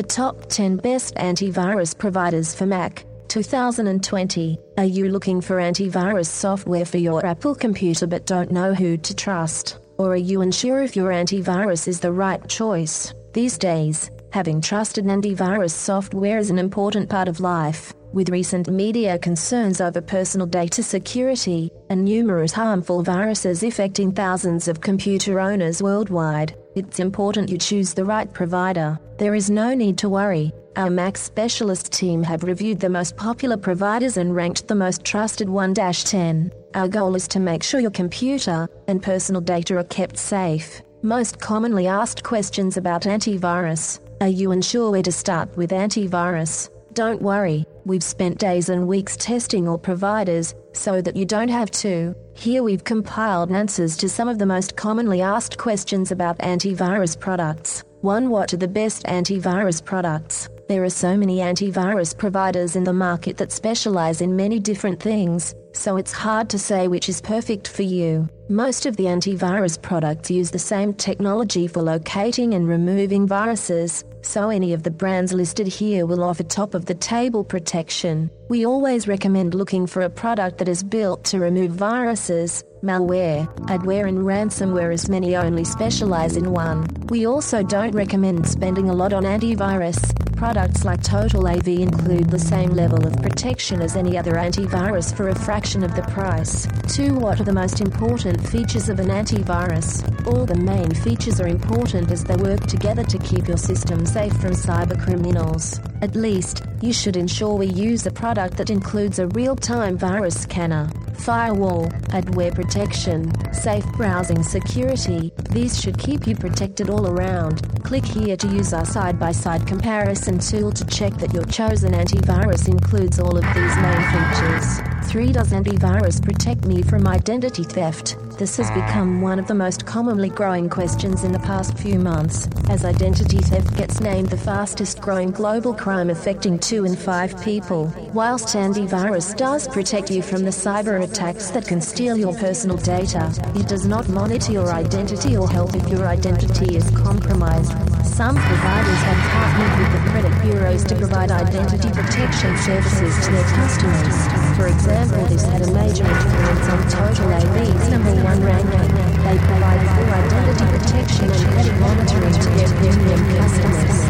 The top 10 best antivirus providers for Mac 2020. Are you looking for antivirus software for your Apple computer but don't know who to trust? Or are you unsure if your antivirus is the right choice? These days, having trusted antivirus software is an important part of life. With recent media concerns over personal data security and numerous harmful viruses affecting thousands of computer owners worldwide, it's important you choose the right provider. There is no need to worry. Our Mac specialist team have reviewed the most popular providers and ranked the most trusted 1 10. Our goal is to make sure your computer and personal data are kept safe. Most commonly asked questions about antivirus Are you unsure where to start with antivirus? Don't worry, we've spent days and weeks testing all providers so that you don't have to. Here we've compiled answers to some of the most commonly asked questions about antivirus products. 1. What are the best antivirus products? There are so many antivirus providers in the market that specialize in many different things, so it's hard to say which is perfect for you. Most of the antivirus products use the same technology for locating and removing viruses, so any of the brands listed here will offer top of the table protection. We always recommend looking for a product that is built to remove viruses, malware, adware, and ransomware, as many only specialize in one. We also don't recommend spending a lot on antivirus. Products like Total AV include the same level of protection as any other antivirus for a fraction of the price. 2. What are the most important features of an antivirus? All the main features are important as they work together to keep your system safe from cyber criminals. At least, you should ensure we use a product that includes a real time virus scanner, firewall, adware protection, safe browsing security. These should keep you protected all around. Click here to use our side by side comparison tool to check that your chosen antivirus includes all of these main features. 3. Does antivirus protect me from identity theft? This has become one of the most commonly growing questions in the past few months, as identity theft gets named the fastest growing global crime affecting 2 in 5 people. Whilst antivirus does protect you from the cyber attacks that can steal your personal data, it does not monitor your identity or help if your identity is compromised. Some providers have partnered with the credit bureaus to provide identity protection services to their customers. For example, this had a major influence on Total AV's number one ranking. They provide full identity protection and credit monitoring to their premium customers.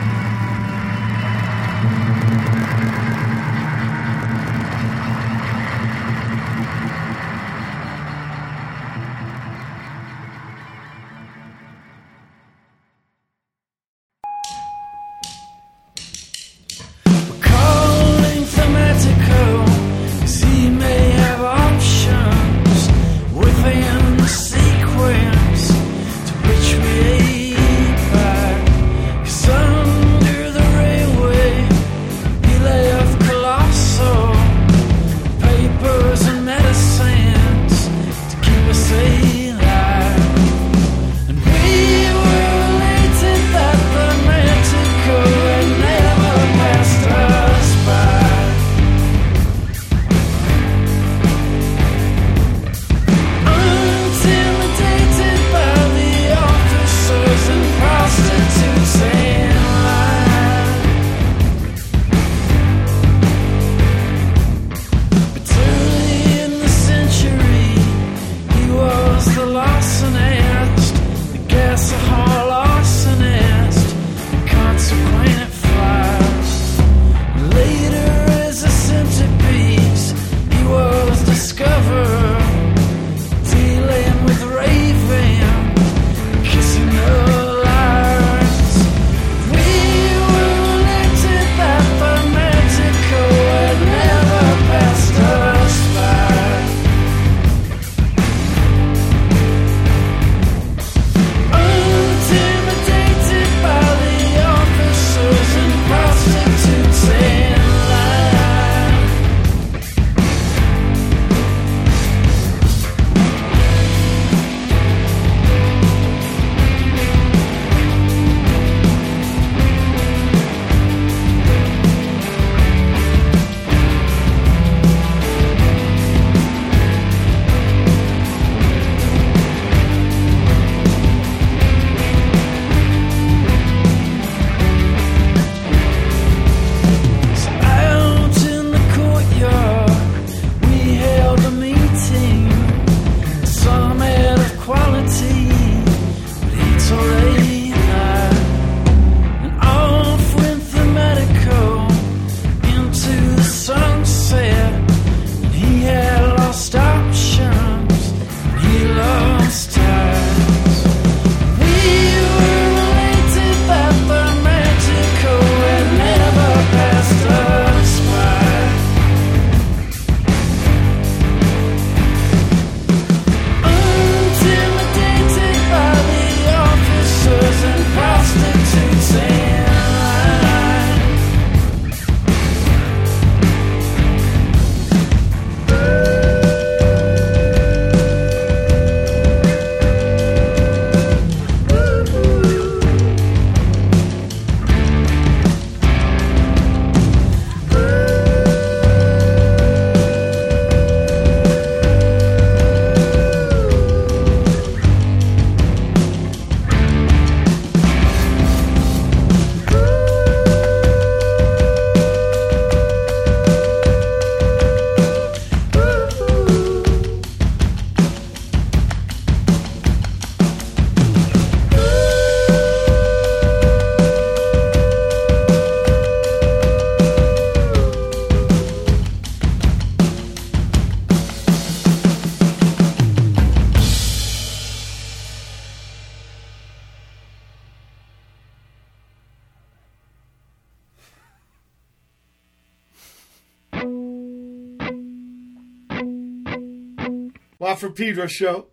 From Pedro show.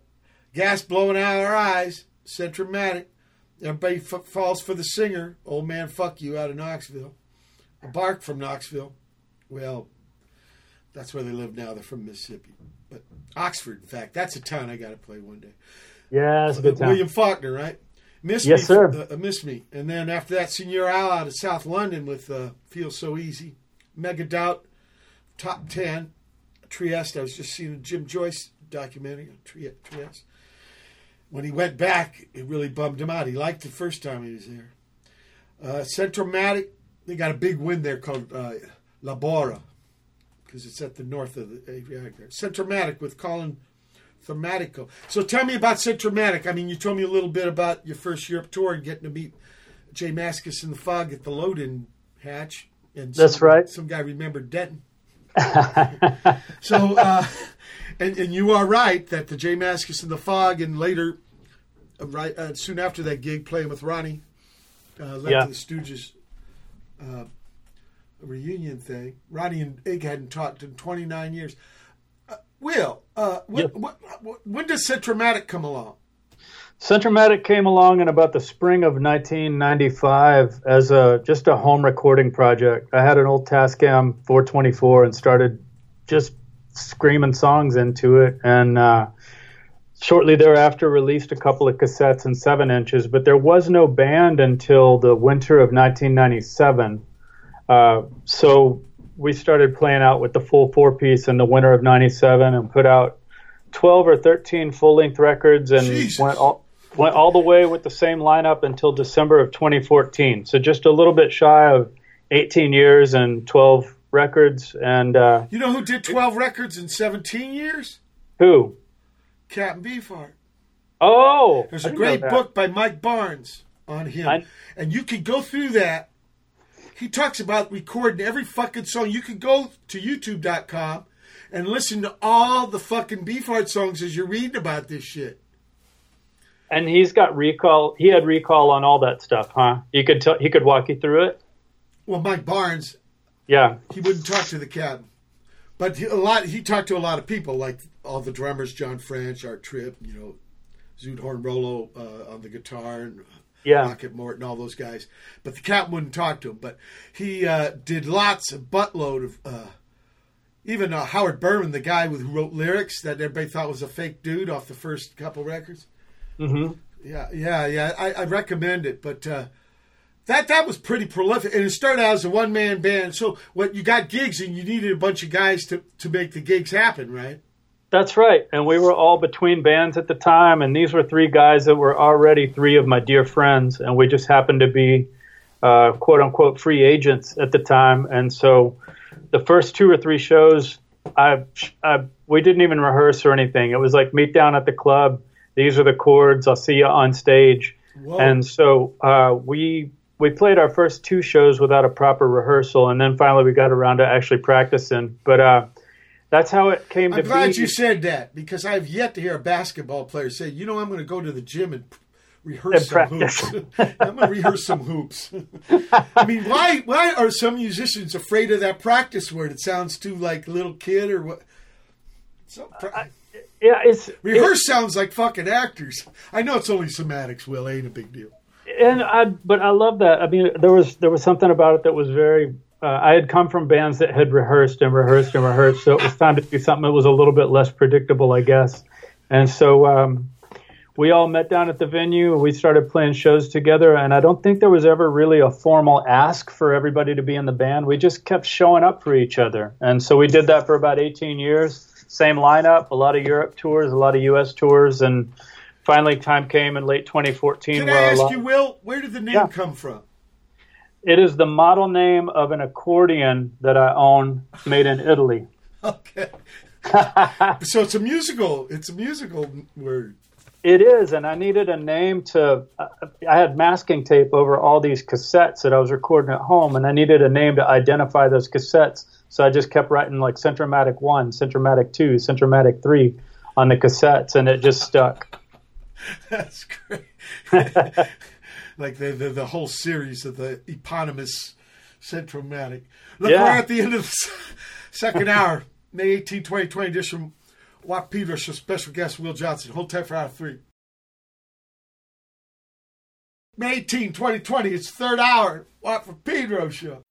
Gas blowing out our eyes. Centro-matic. Everybody f- falls for the singer. Old man, fuck you out of Knoxville. A bark from Knoxville. Well, that's where they live now. They're from Mississippi. But Oxford, in fact, that's a town I got to play one day. Yeah, that's a good time. William Faulkner, right? Miss Yes, me, sir. Uh, uh, miss me, and then after that, Senor Al out of South London with uh, "Feel So Easy," Megadoute, top ten, Trieste. I was just seeing Jim Joyce documentary Trieste. When he went back, it really bummed him out. He liked it the first time he was there. Uh, Centro-matic, they got a big win there called uh, Labora, because it's at the north of the Adriatic there. Centro-matic with Calling Thermatico. So tell me about Centro-matic. I mean, you told me a little bit about your first Europe tour and getting to meet J Mascis in the fog at the load-in hatch. And That's some- right. Some guy remembered Denton. so, uh, and, and you are right that the J Mascis and the fog and later, uh, right uh, soon after that gig, playing with Ronnie, uh, led Yeah. to the Stooges uh, reunion thing. Ronnie and Ig hadn't talked in 29 years. Uh, Will, uh, when, Yep. what, what, when does Centro-matic come along? Centro-matic came along in about the spring of 1995 as a just a home recording project. I had an old Tascam 424 and started just screaming songs into it, and uh, shortly thereafter released a couple of cassettes and seven inches. But there was no band until the winter of 1997. Uh, so we started playing out with the full four piece in the winter of 97 and put out 12 or 13 full length records and Jesus. went all went all the way with the same lineup until December of 2014. So just a little bit shy of 18 years and 12 records. And uh, You know who did 12 records in 17 years? who? Captain Beefheart. Oh, There's I a great book by Mike Barnes on him. I- and you can go through that. He talks about recording every fucking song. You can go to youtube.com and listen to all the fucking Beefheart songs as you're reading about this shit. And he's got recall. He had recall on all that stuff, huh? You could tell. He could walk you through it. Well, Mike Barnes, Yeah. he wouldn't talk to the cat, But he, a lot, he talked to a lot of people, like all the drummers, John French, Art Tripp, you know, Zoot Horn Rollo uh, on the guitar, and Yeah. Rocket Morton, all those guys. But the cat wouldn't talk to him. But he uh, did lots, a buttload of, uh, even uh, Howard Berman, the guy with, who wrote lyrics that everybody thought was a fake dude off the first couple records. hmm Yeah, yeah, yeah. I, I recommend it, but uh, that that was pretty prolific, and it started out as a one man band. So what you got gigs, and you needed a bunch of guys to to make the gigs happen, right? That's right. And we were all between bands at the time, and these were three guys that were already three of my dear friends, and we just happened to be uh, quote unquote free agents at the time. And so the first two or three shows, I, I we didn't even rehearse or anything. It was like meet down at the club. These are the chords. I'll see you on stage. Whoa. And so uh, we we played our first two shows without a proper rehearsal, and then finally we got around to actually practicing. But uh, that's how it came to be. I'm to glad be. you said that because I've yet to hear a basketball player say, "You know, I'm going to go to the gym and rehearse some hoops. I'm going to rehearse some hoops." I mean, why why are some musicians afraid of that practice word? It sounds too like little kid or what? So, pra- yeah, it's rehearse sounds like fucking actors. I know it's only semantics. Will ain't a big deal. And I but I love that. I mean, there was there was something about it that was very. Uh, I had come from bands that had rehearsed and rehearsed and rehearsed, so it was time to do something that was a little bit less predictable, I guess. And so um, we all met down at the venue. We started playing shows together, and I don't think there was ever really a formal ask for everybody to be in the band. We just kept showing up for each other, and so we did that for about 18 years. Same lineup, a lot of Europe tours, a lot of U.S. tours, and finally time came in late 2014 Can where I ask lot- you, Will, where did the name Yeah. come from? It is the model name of an accordion that I own, made in Italy. Okay. so it's a musical. It's a musical word. It is, and I needed a name to. I had masking tape over all these cassettes that I was recording at home, and I needed a name to identify those cassettes. So I just kept writing like Centro-matic 1, Centro-matic 2, Centro-matic 3 on the cassettes, and it just stuck. That's great. like the, the the whole series of the eponymous Centro-matic. Look, Yeah. we're at the end of the second hour, May 18, 2020 edition. Watt Pedro Show special guest Will Johnson. Hold tight for of three. May 18, 2020. It's third hour. Watt for Pedro Show.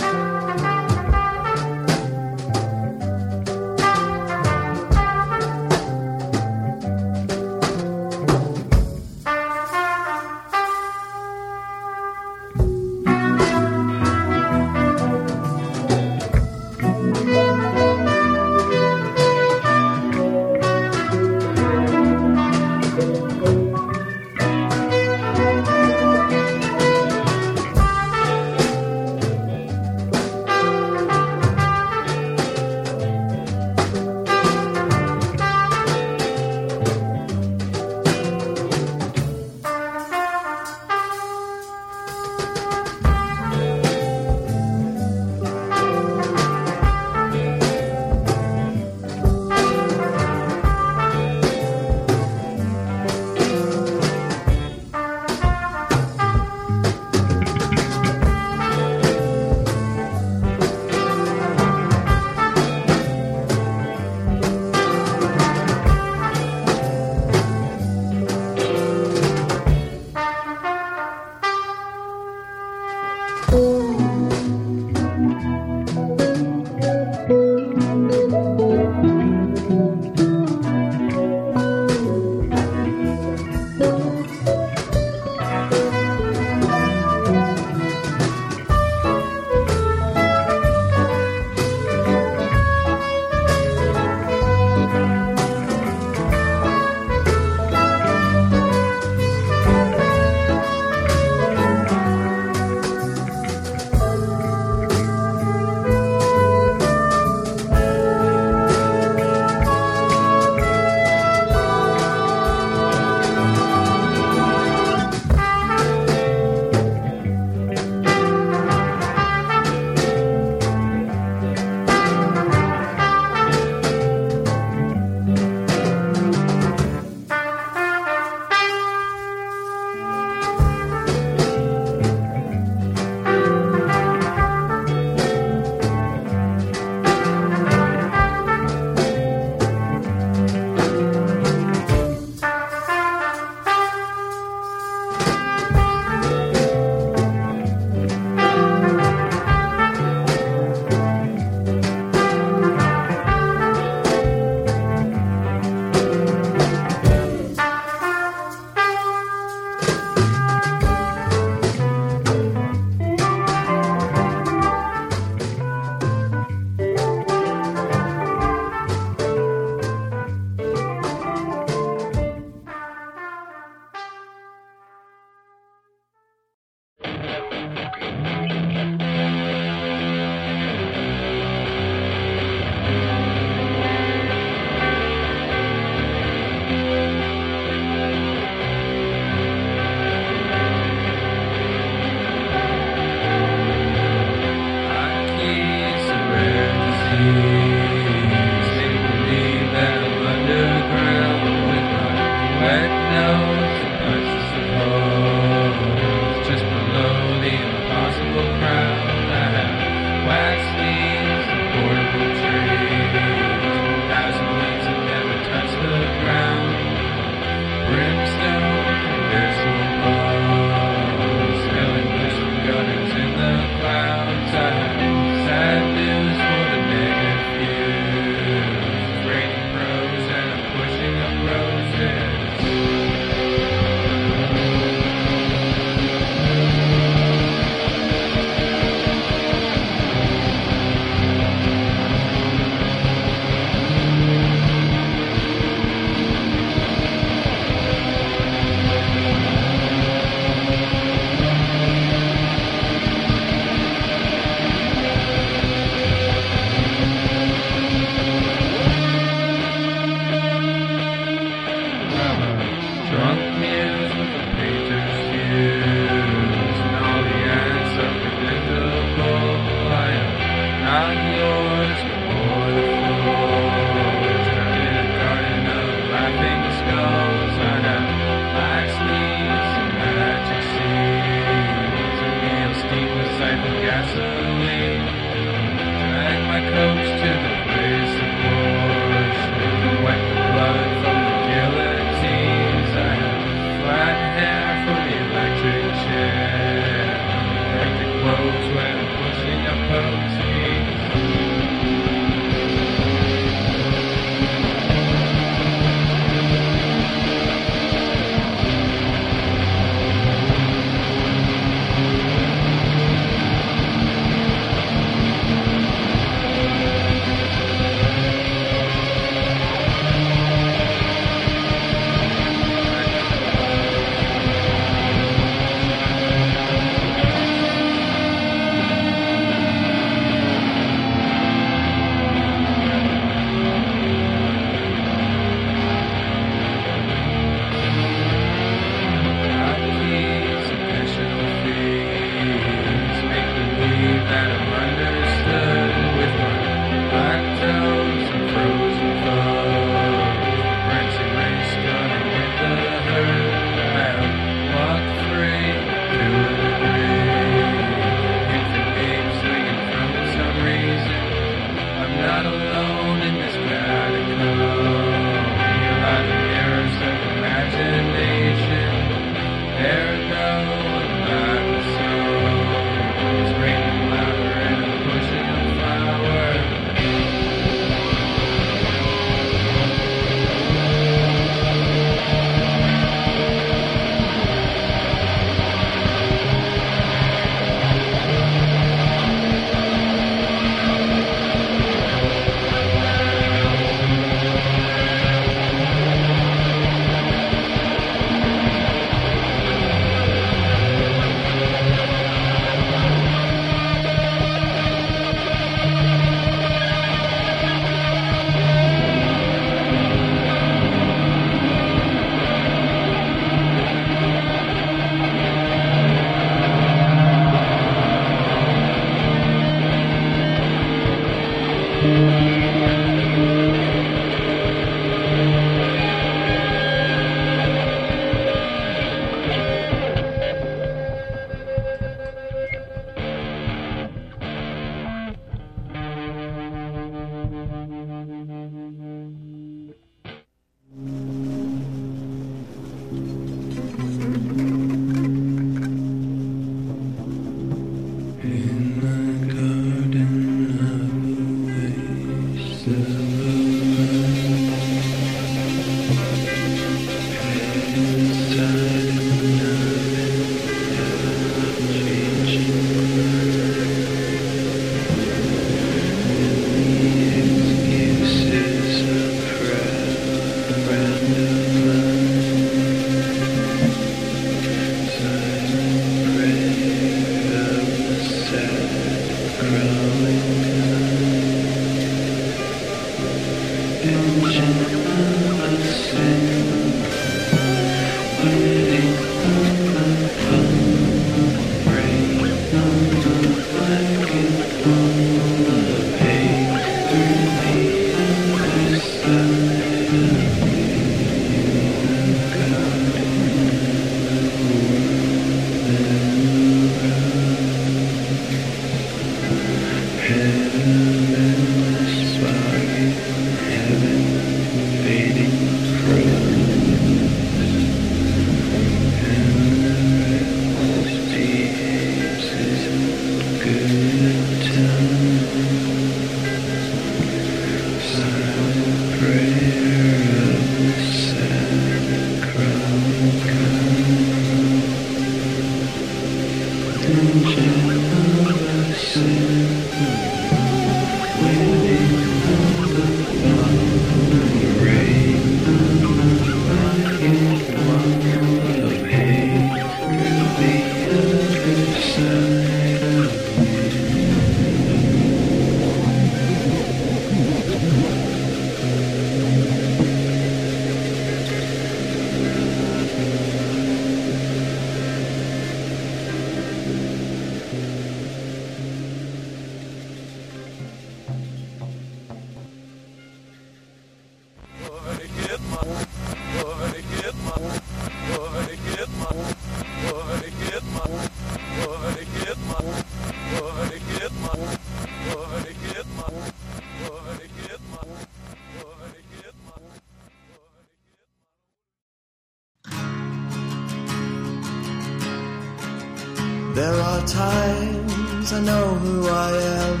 I am.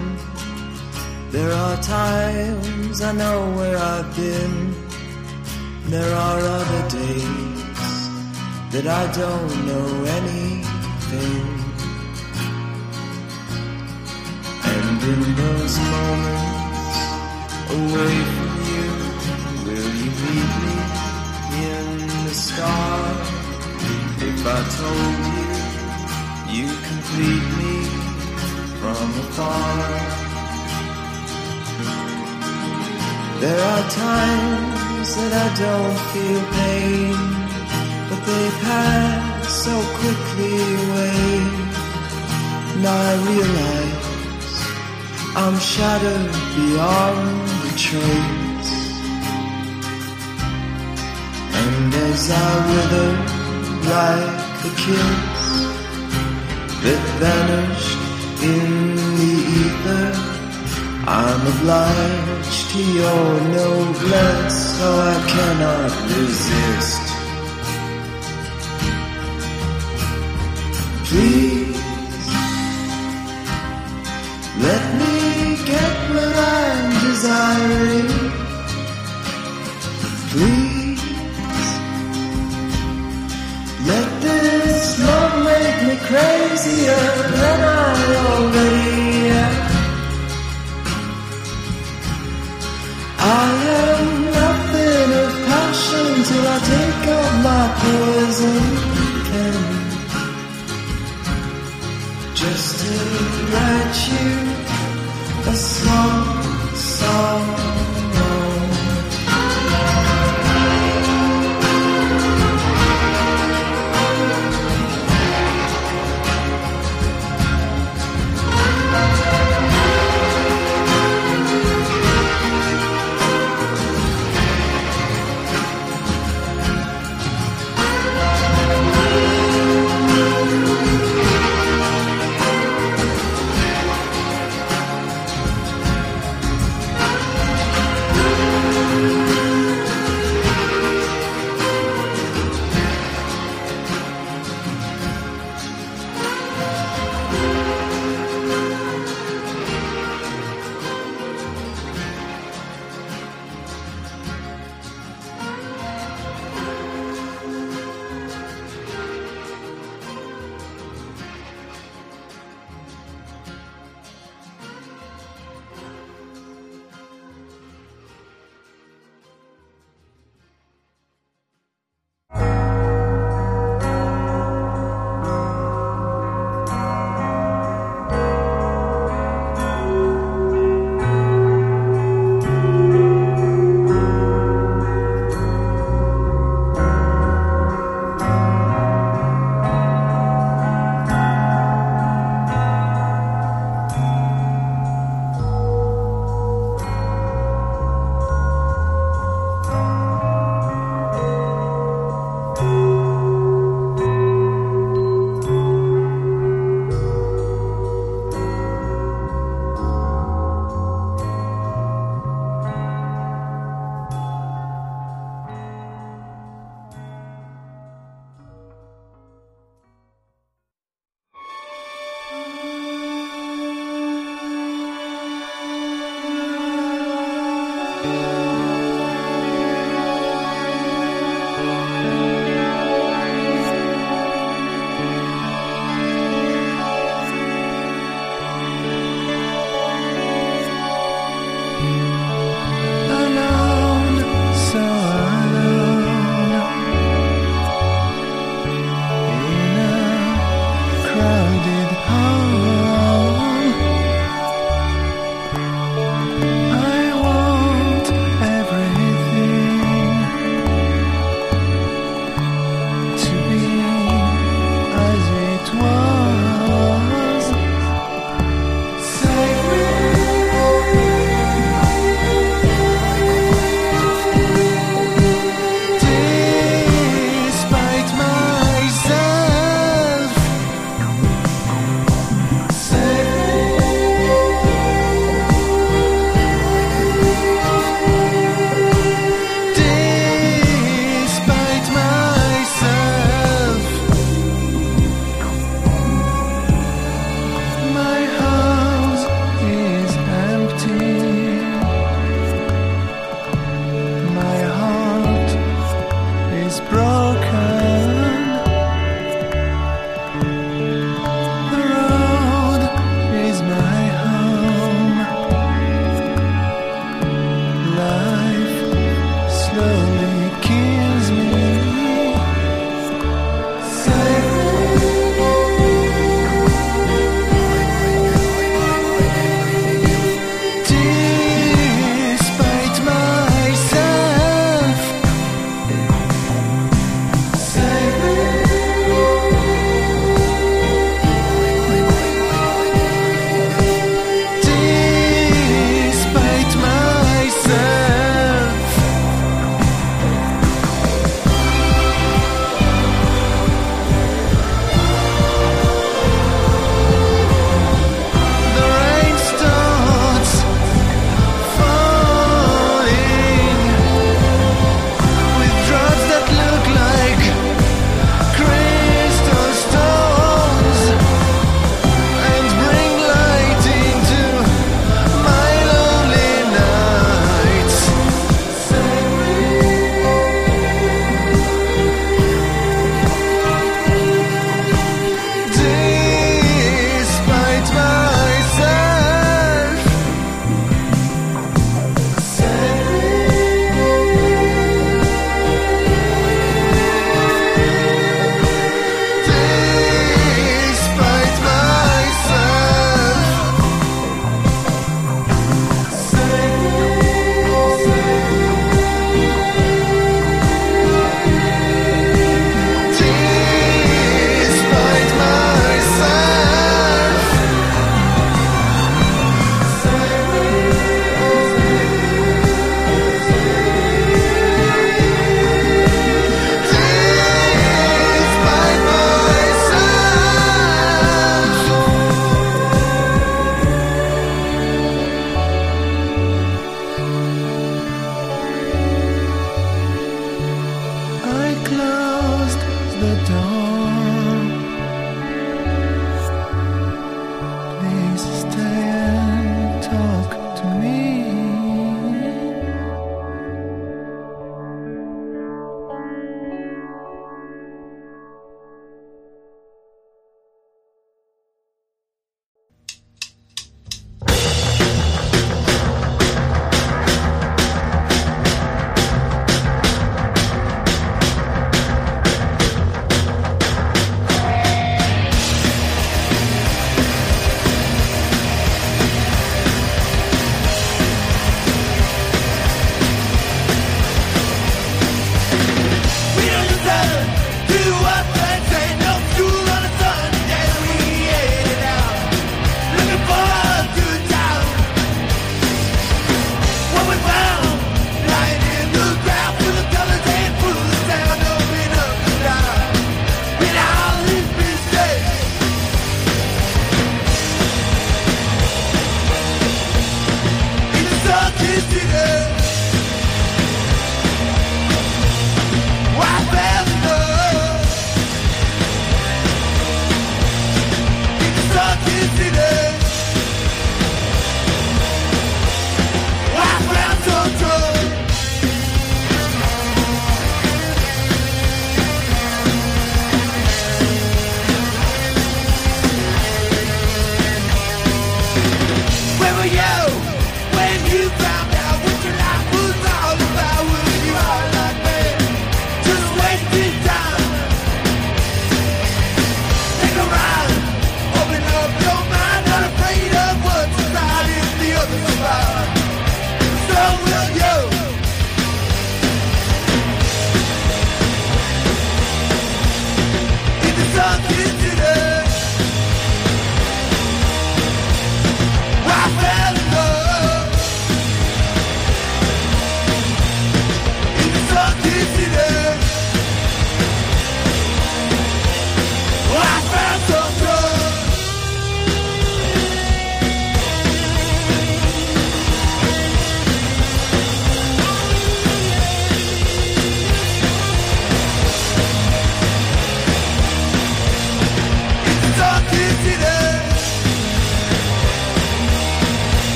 There are times I know where I've been. There are other days that I don't know anything. And in those moments away from you, will you meet me in the sky? If I told you you complete me from afar. There are times that I don't feel pain, but they pass so quickly away. And I realize I'm shattered beyond the trace. And as I wither like a kiss that vanished in the ether, I'm obliged to your noblesse, so I cannot resist. Please, let me get what I'm desiring. Crazier than I already am. I am nothing of passion till I take up my poison pen. Just to write you a song, song.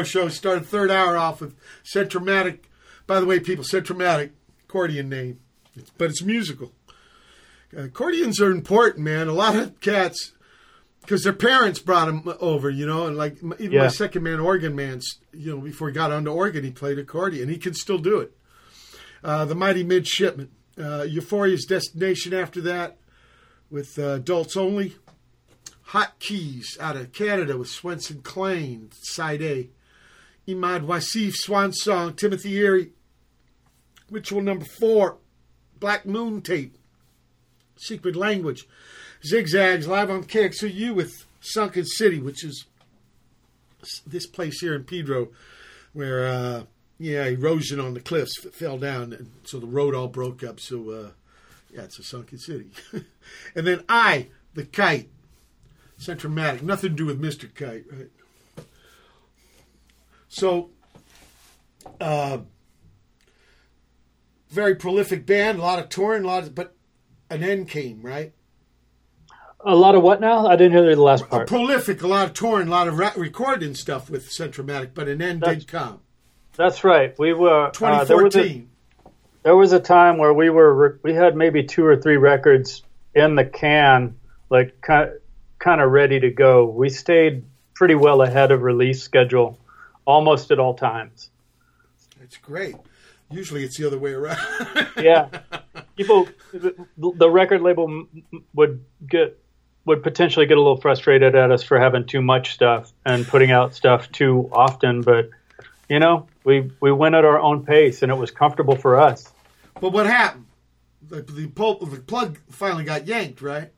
Off All the right. Pedro show. Started third hour off with Centro-matic. By the way, people, Centro-matic, accordion name, It's- but it's musical. Uh, accordions are important, man. A lot of cats, because their parents brought them over, you know, and like even my second man, organ man, you know, before he got onto organ, he played accordion. He can still do it. Uh, the Mighty Midshipman. Uh, Euphoria's Destination after that with uh, adults only. Hot Keys out of Canada with Swenson Clane, side A. Imaad Wasif, Swan Song, Timothy Eerie. Ritual number four, Black Moon Tape. Secret Language. Zigzags, live on KXLU with Sunken City, which is this place here in Pedro where, uh, yeah, erosion on the cliffs fell down, and so the road all broke up. So, uh, yeah, it's a sunken city. and then I, the kite, Centro-matic, nothing to do with Mr. Kite, right? So, uh, very prolific band, a lot of touring, a lot of, but an end came, right? A lot of what now? I didn't hear the last A part. prolific, a lot of touring, a lot of ra- recording stuff with Centro-matic, but an end did come. That's right. We were uh, there was a- there was a time where we were we had maybe two or three records in the can, like kind kind of ready to go. We stayed pretty well ahead of release schedule, almost at all times. It's great. Usually it's the other way around. Yeah, people, the, record label would get would potentially get a little frustrated at us for having too much stuff and putting out stuff too often, but you know, we we went at our own pace and it was comfortable for us. But what happened? The, the, pul- the plug finally got yanked, right?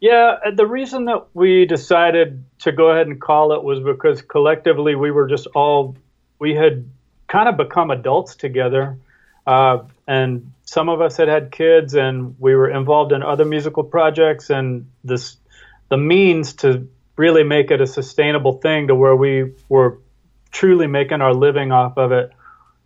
Yeah, the reason that we decided to go ahead and call it was because collectively we were just all we had kind of become adults together, uh, and some of us had had kids, and we were involved in other musical projects, and this the means to really make it a sustainable thing to where we were truly making our living off of it.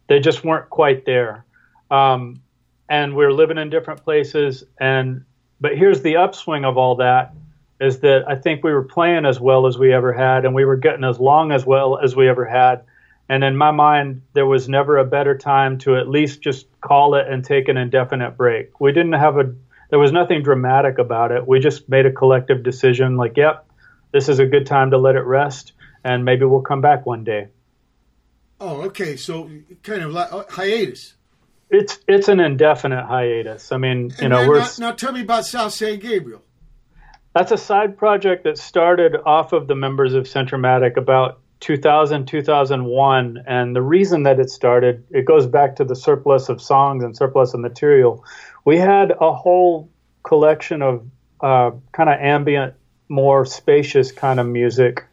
They just weren't quite there. Um, and we are living in different places and but here's the upswing of all that is that I think we were playing as well as we ever had and we were getting as long as well as we ever had and in my mind there was never a better time to at least just call it and take an indefinite break we didn't have a there was nothing dramatic about it we just made a collective decision like yep this is a good time to let it rest and maybe we'll come back one day Oh, okay. So kind of like uh, hiatus. It's it's an indefinite hiatus i mean you And know now, we're now, now tell me about South San Gabriel. That's a side project that started off of the members of Centro-matic about 2000, 2001. And the reason that it started, it goes back to the surplus of songs and surplus of material. We had a whole collection of uh, kind of ambient, more spacious kind of music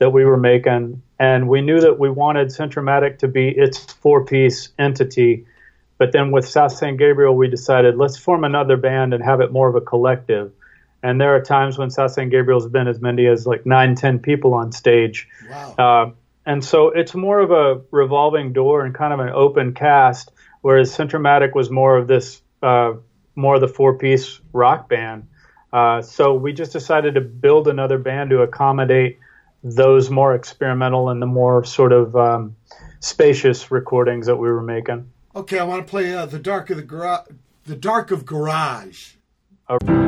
that we were making. And we knew that we wanted Centro-matic to be its four piece entity. But then with South San Gabriel, we decided let's form another band and have it more of a collective. And there are times when South San Gabriel's been as many as like nine, ten people on stage. Wow. Uh, and so it's more of a revolving door and kind of an open cast, whereas Centro-matic was more of this, uh, more of the four piece rock band. Uh, so we just decided to build another band to accommodate those more experimental and the more sort of um, spacious recordings that we were making. Okay, I want to play uh, the dark of the garage. The dark of garage. Thank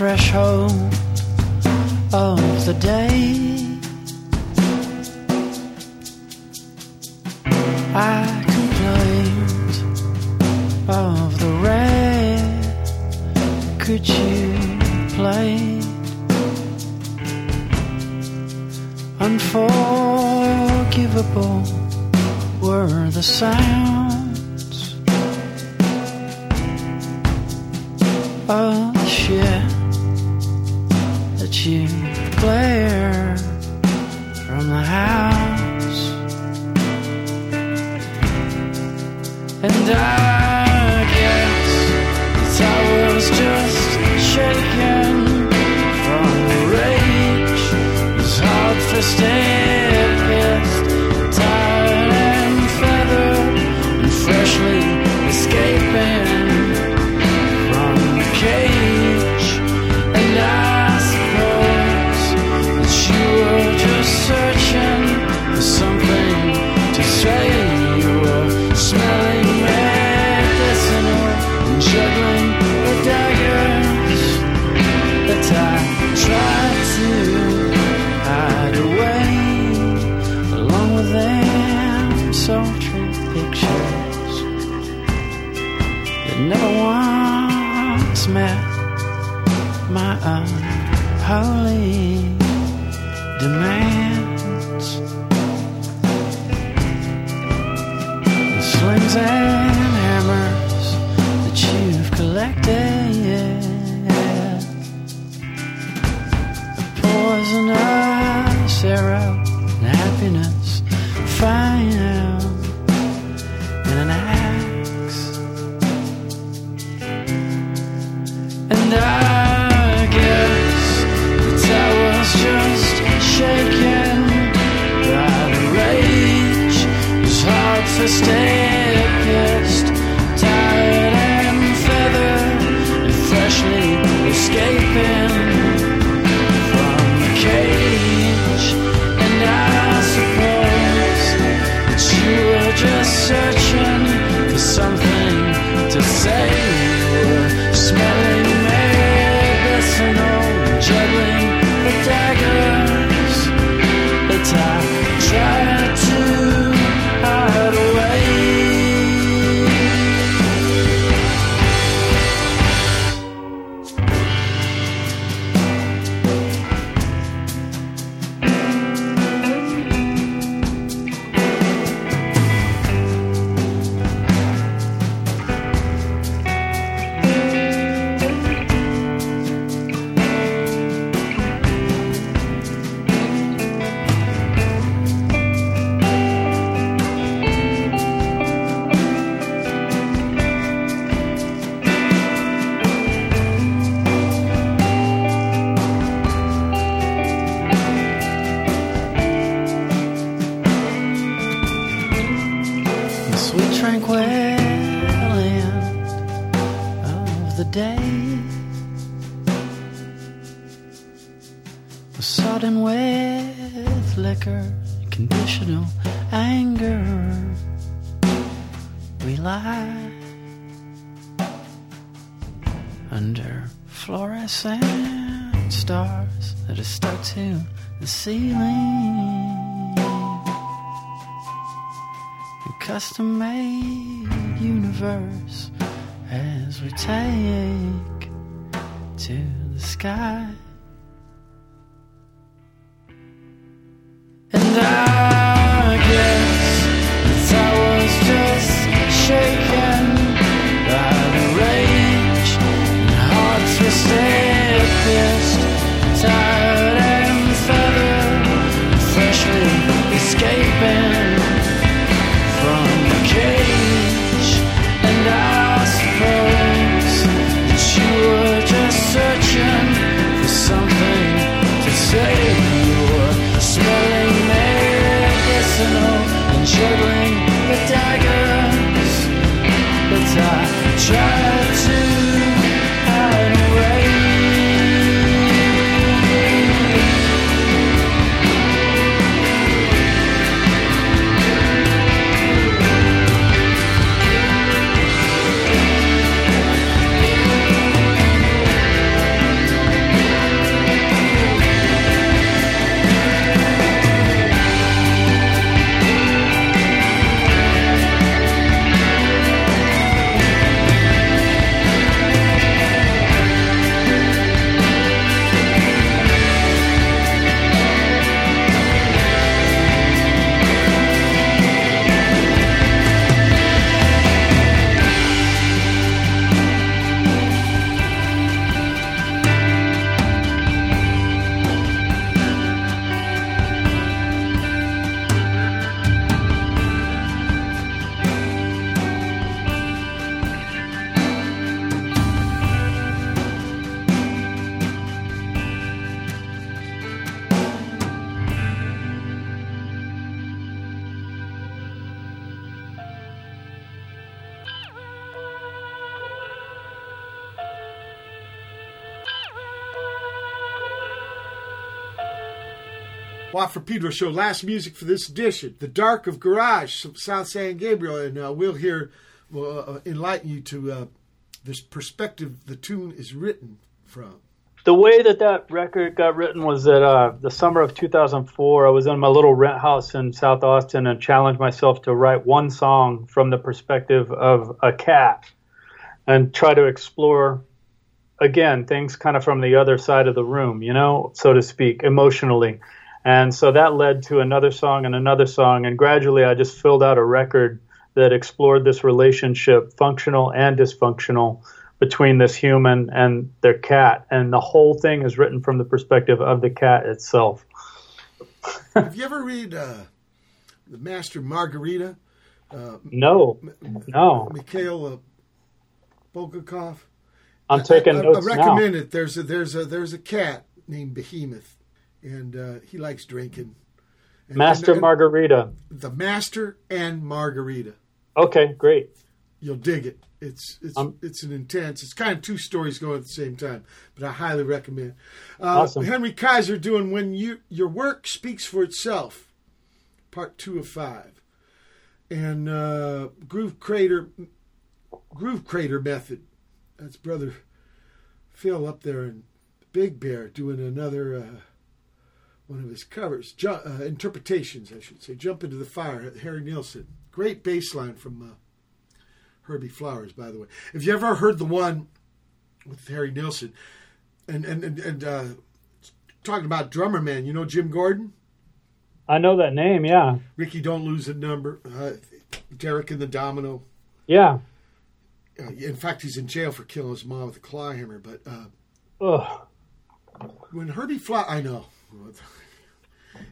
threshold of the day. I try to hide away along with pictures that never once met my demand. Pedro Show. Last music for this edition. The Dark of Garage, South San Gabriel. And uh, we'll hear, will uh, enlighten you to uh, this perspective the tune is written from. The way that that record got written was that uh, the summer of 2004, I was in my little rent house in South Austin and challenged myself to write one song from the perspective of a cat and try to explore, again, things kind of from the other side of the room, you know, so to speak, emotionally. And so that led to another song and another song. And gradually I just filled out a record that explored this relationship, functional and dysfunctional, between this human and their cat. And the whole thing is written from the perspective of the cat itself. Have you ever read uh, The Master Margarita? Uh, no, no. Mikhail uh, Bulgakov. I'm taking I, I, notes I recommend now. it. There's a there's a there's a cat named Behemoth, and uh, he likes drinking. And- Master and- Margarita. The Master and Margarita. Okay, great. You'll dig it. It's it's Um, it's an intense. It's kind of two stories going at the same time, but I highly recommend. Uh, Awesome. Henry Kaiser doing when you your work speaks for itself, part two of five, and uh, Groove Crater, Groove Crater method. That's brother Phil up there and Big Bear doing another uh, one of his covers, ju- uh, interpretations, I should say. Jump into the fire, Harry Nilsson. Great bass line from. Uh, Herbie Flowers, by the way. If you ever heard the one with Harry Nilsson, and and and, and uh, talking about drummer man, you know Jim Gordon, I know that name, yeah. Ricky, don't lose a number, uh, Derek and the Domino. Yeah. Uh, in fact, he's in jail for killing his mom with a claw hammer. But uh, Ugh. when Herbie Flower, I know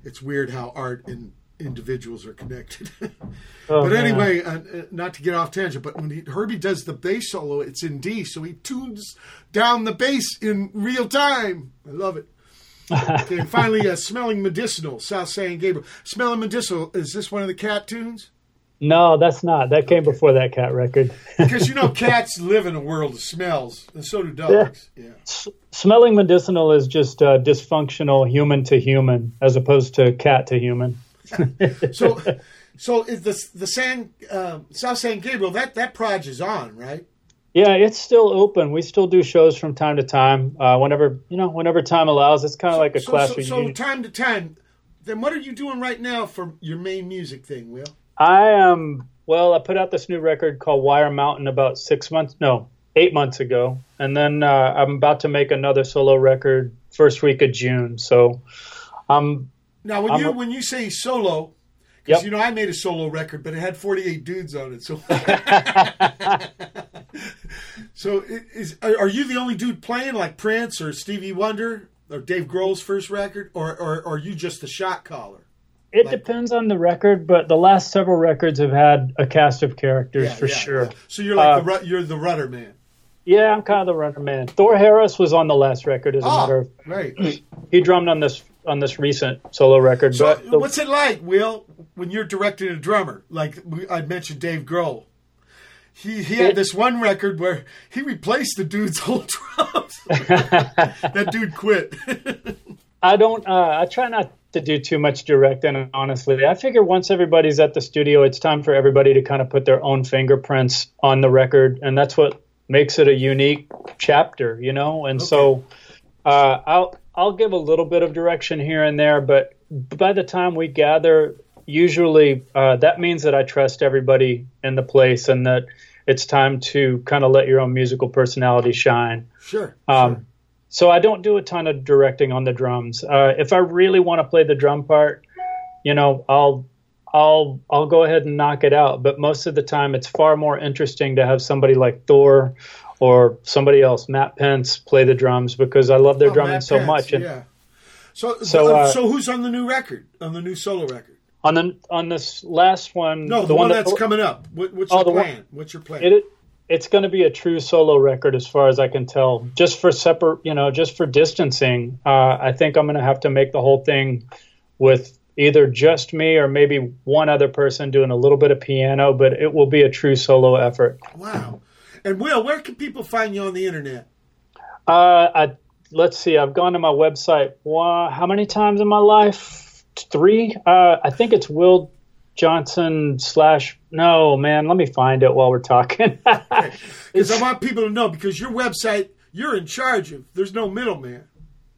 it's weird how art and individuals are connected. Oh, but anyway, uh, uh, not to get off tangent, but when he, Herbie does the bass solo, it's in D, so he tunes down the bass in real time. I love it. okay, and finally, uh, Smelling Medicinal, South San Gabriel. Smelling Medicinal, is this one of the cat tunes? No, that's not. That came before that cat record. Because you know, cats live in a world of smells, and so do dogs. Yeah. S- smelling medicinal is just uh, dysfunctional human to human as opposed to cat to human. So, so is the the San uh, South San Gabriel that that project is on, right? Yeah, it's still open. We still do shows from time to time. Uh, whenever you know, whenever time allows. It's kind of like a so, class so, so time to time. Then what are you doing right now for your main music thing, Will? I am well. I put out this new record called Wire Mountain about six months, no, eight months ago, and then uh, I'm about to make another solo record first week of June. So, um, Now, when I'm you when you say solo, because Yep. you know I made a solo record, but it had 48 dudes on it. So, so is are you the only dude playing like Prince or Stevie Wonder or Dave Grohl's first record, or or, or are you just the shot caller? It depends on the record, but the last several records have had a cast of characters Yeah, for yeah, sure. yeah. So you're like Uh, the you're the rudder man. Yeah, I'm kind of the runner man. Thor Harris was on the last record, as a Oh, matter of right. he drummed on this on this recent solo record. So but the- what's it like, Will, when you're directing a drummer? Like I mentioned, Dave Grohl. He he had It- this one record where he replaced the dude's whole drums. that dude quit. I don't. Uh, I try not to do too much directing. Honestly, I figure once everybody's at the studio, it's time for everybody to kind of put their own fingerprints on the record, and that's what makes it a unique chapter, you know. And so, uh, I'll I'll give a little bit of direction here and there, but by the time we gather, usually uh, that means that I trust everybody in the place, and that it's time to kind of let your own musical personality shine. Sure. Um, So I don't do a ton of directing on the drums. Uh, if I really want to play the drum part, you know, I'll I'll I'll go ahead and knock it out. But most of the time, it's far more interesting to have somebody like Thor or somebody else, Matt Pence, play the drums because I love their Oh, drumming Matt so Pence, much. And yeah. So So, so, uh, so who's on the new record? On the new solo record? on the on this last one, No, the, one, that- that's coming up. What, what's Oh, your the one- plan? what's your plan? It, it's going to be a true solo record as far as I can tell. Just for separate, you know, just for distancing, uh, I think I'm going to have to make the whole thing with either just me or maybe one other person doing a little bit of piano, but it will be a true solo effort. wow. And Will, where can people find you on the internet? Uh, I, let's see, I've gone to my website. Wow, how many times in my life? three. Uh, I think it's Will Johnson slash. No, man, let me find it while we're talking. Because I want people to know because your website you're in charge of. There's no middleman.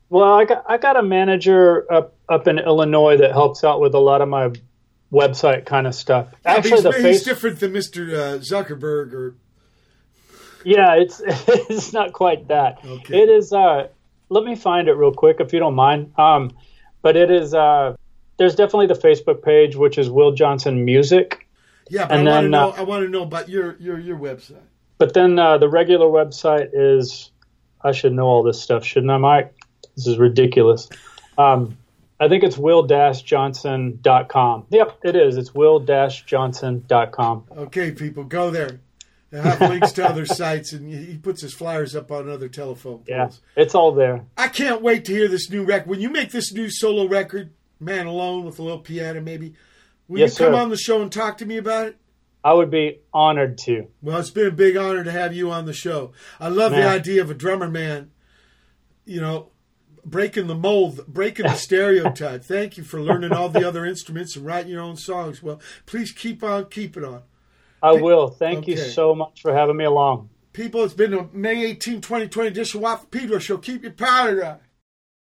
well, I got I got a manager up up in Illinois that helps out with a lot of my website kind of stuff. Yeah, Actually, he's, the he's face. different than Mr. Uh, Zuckerberg or Yeah, it's it's not quite that. Okay. It is. Uh, let me find it real quick if you don't mind. Um, but it is. Uh, there's definitely the Facebook page, which is Will Johnson Music. yeah. But And I want to then, know. uh, I want to know about your your your website. But then uh, the regular website is. I should know all this stuff, shouldn't I, Mike? This is ridiculous. Um, I think it's will-johnson.com. Yep, it is. It's will-johnson.com. Okay, people, go there. They have links to other sites, and he puts his flyers up on other telephone Yeah, it's all there. I can't wait to hear this new record. When you make this new solo record, Man Alone with a little piano, maybe, will Yes, you come sir. on the show and talk to me about it? I would be honored to. Well, it's been a big honor to have you on the show. I love the idea of a drummer man, you know, breaking the mold, breaking the stereotype. Thank you for learning all the other instruments and writing your own songs. Well, please keep on keeping on. I will. Thank you so much for having me along. People, it's been a May 18, 2020 edition of for Pedro show. Keep your powder dry.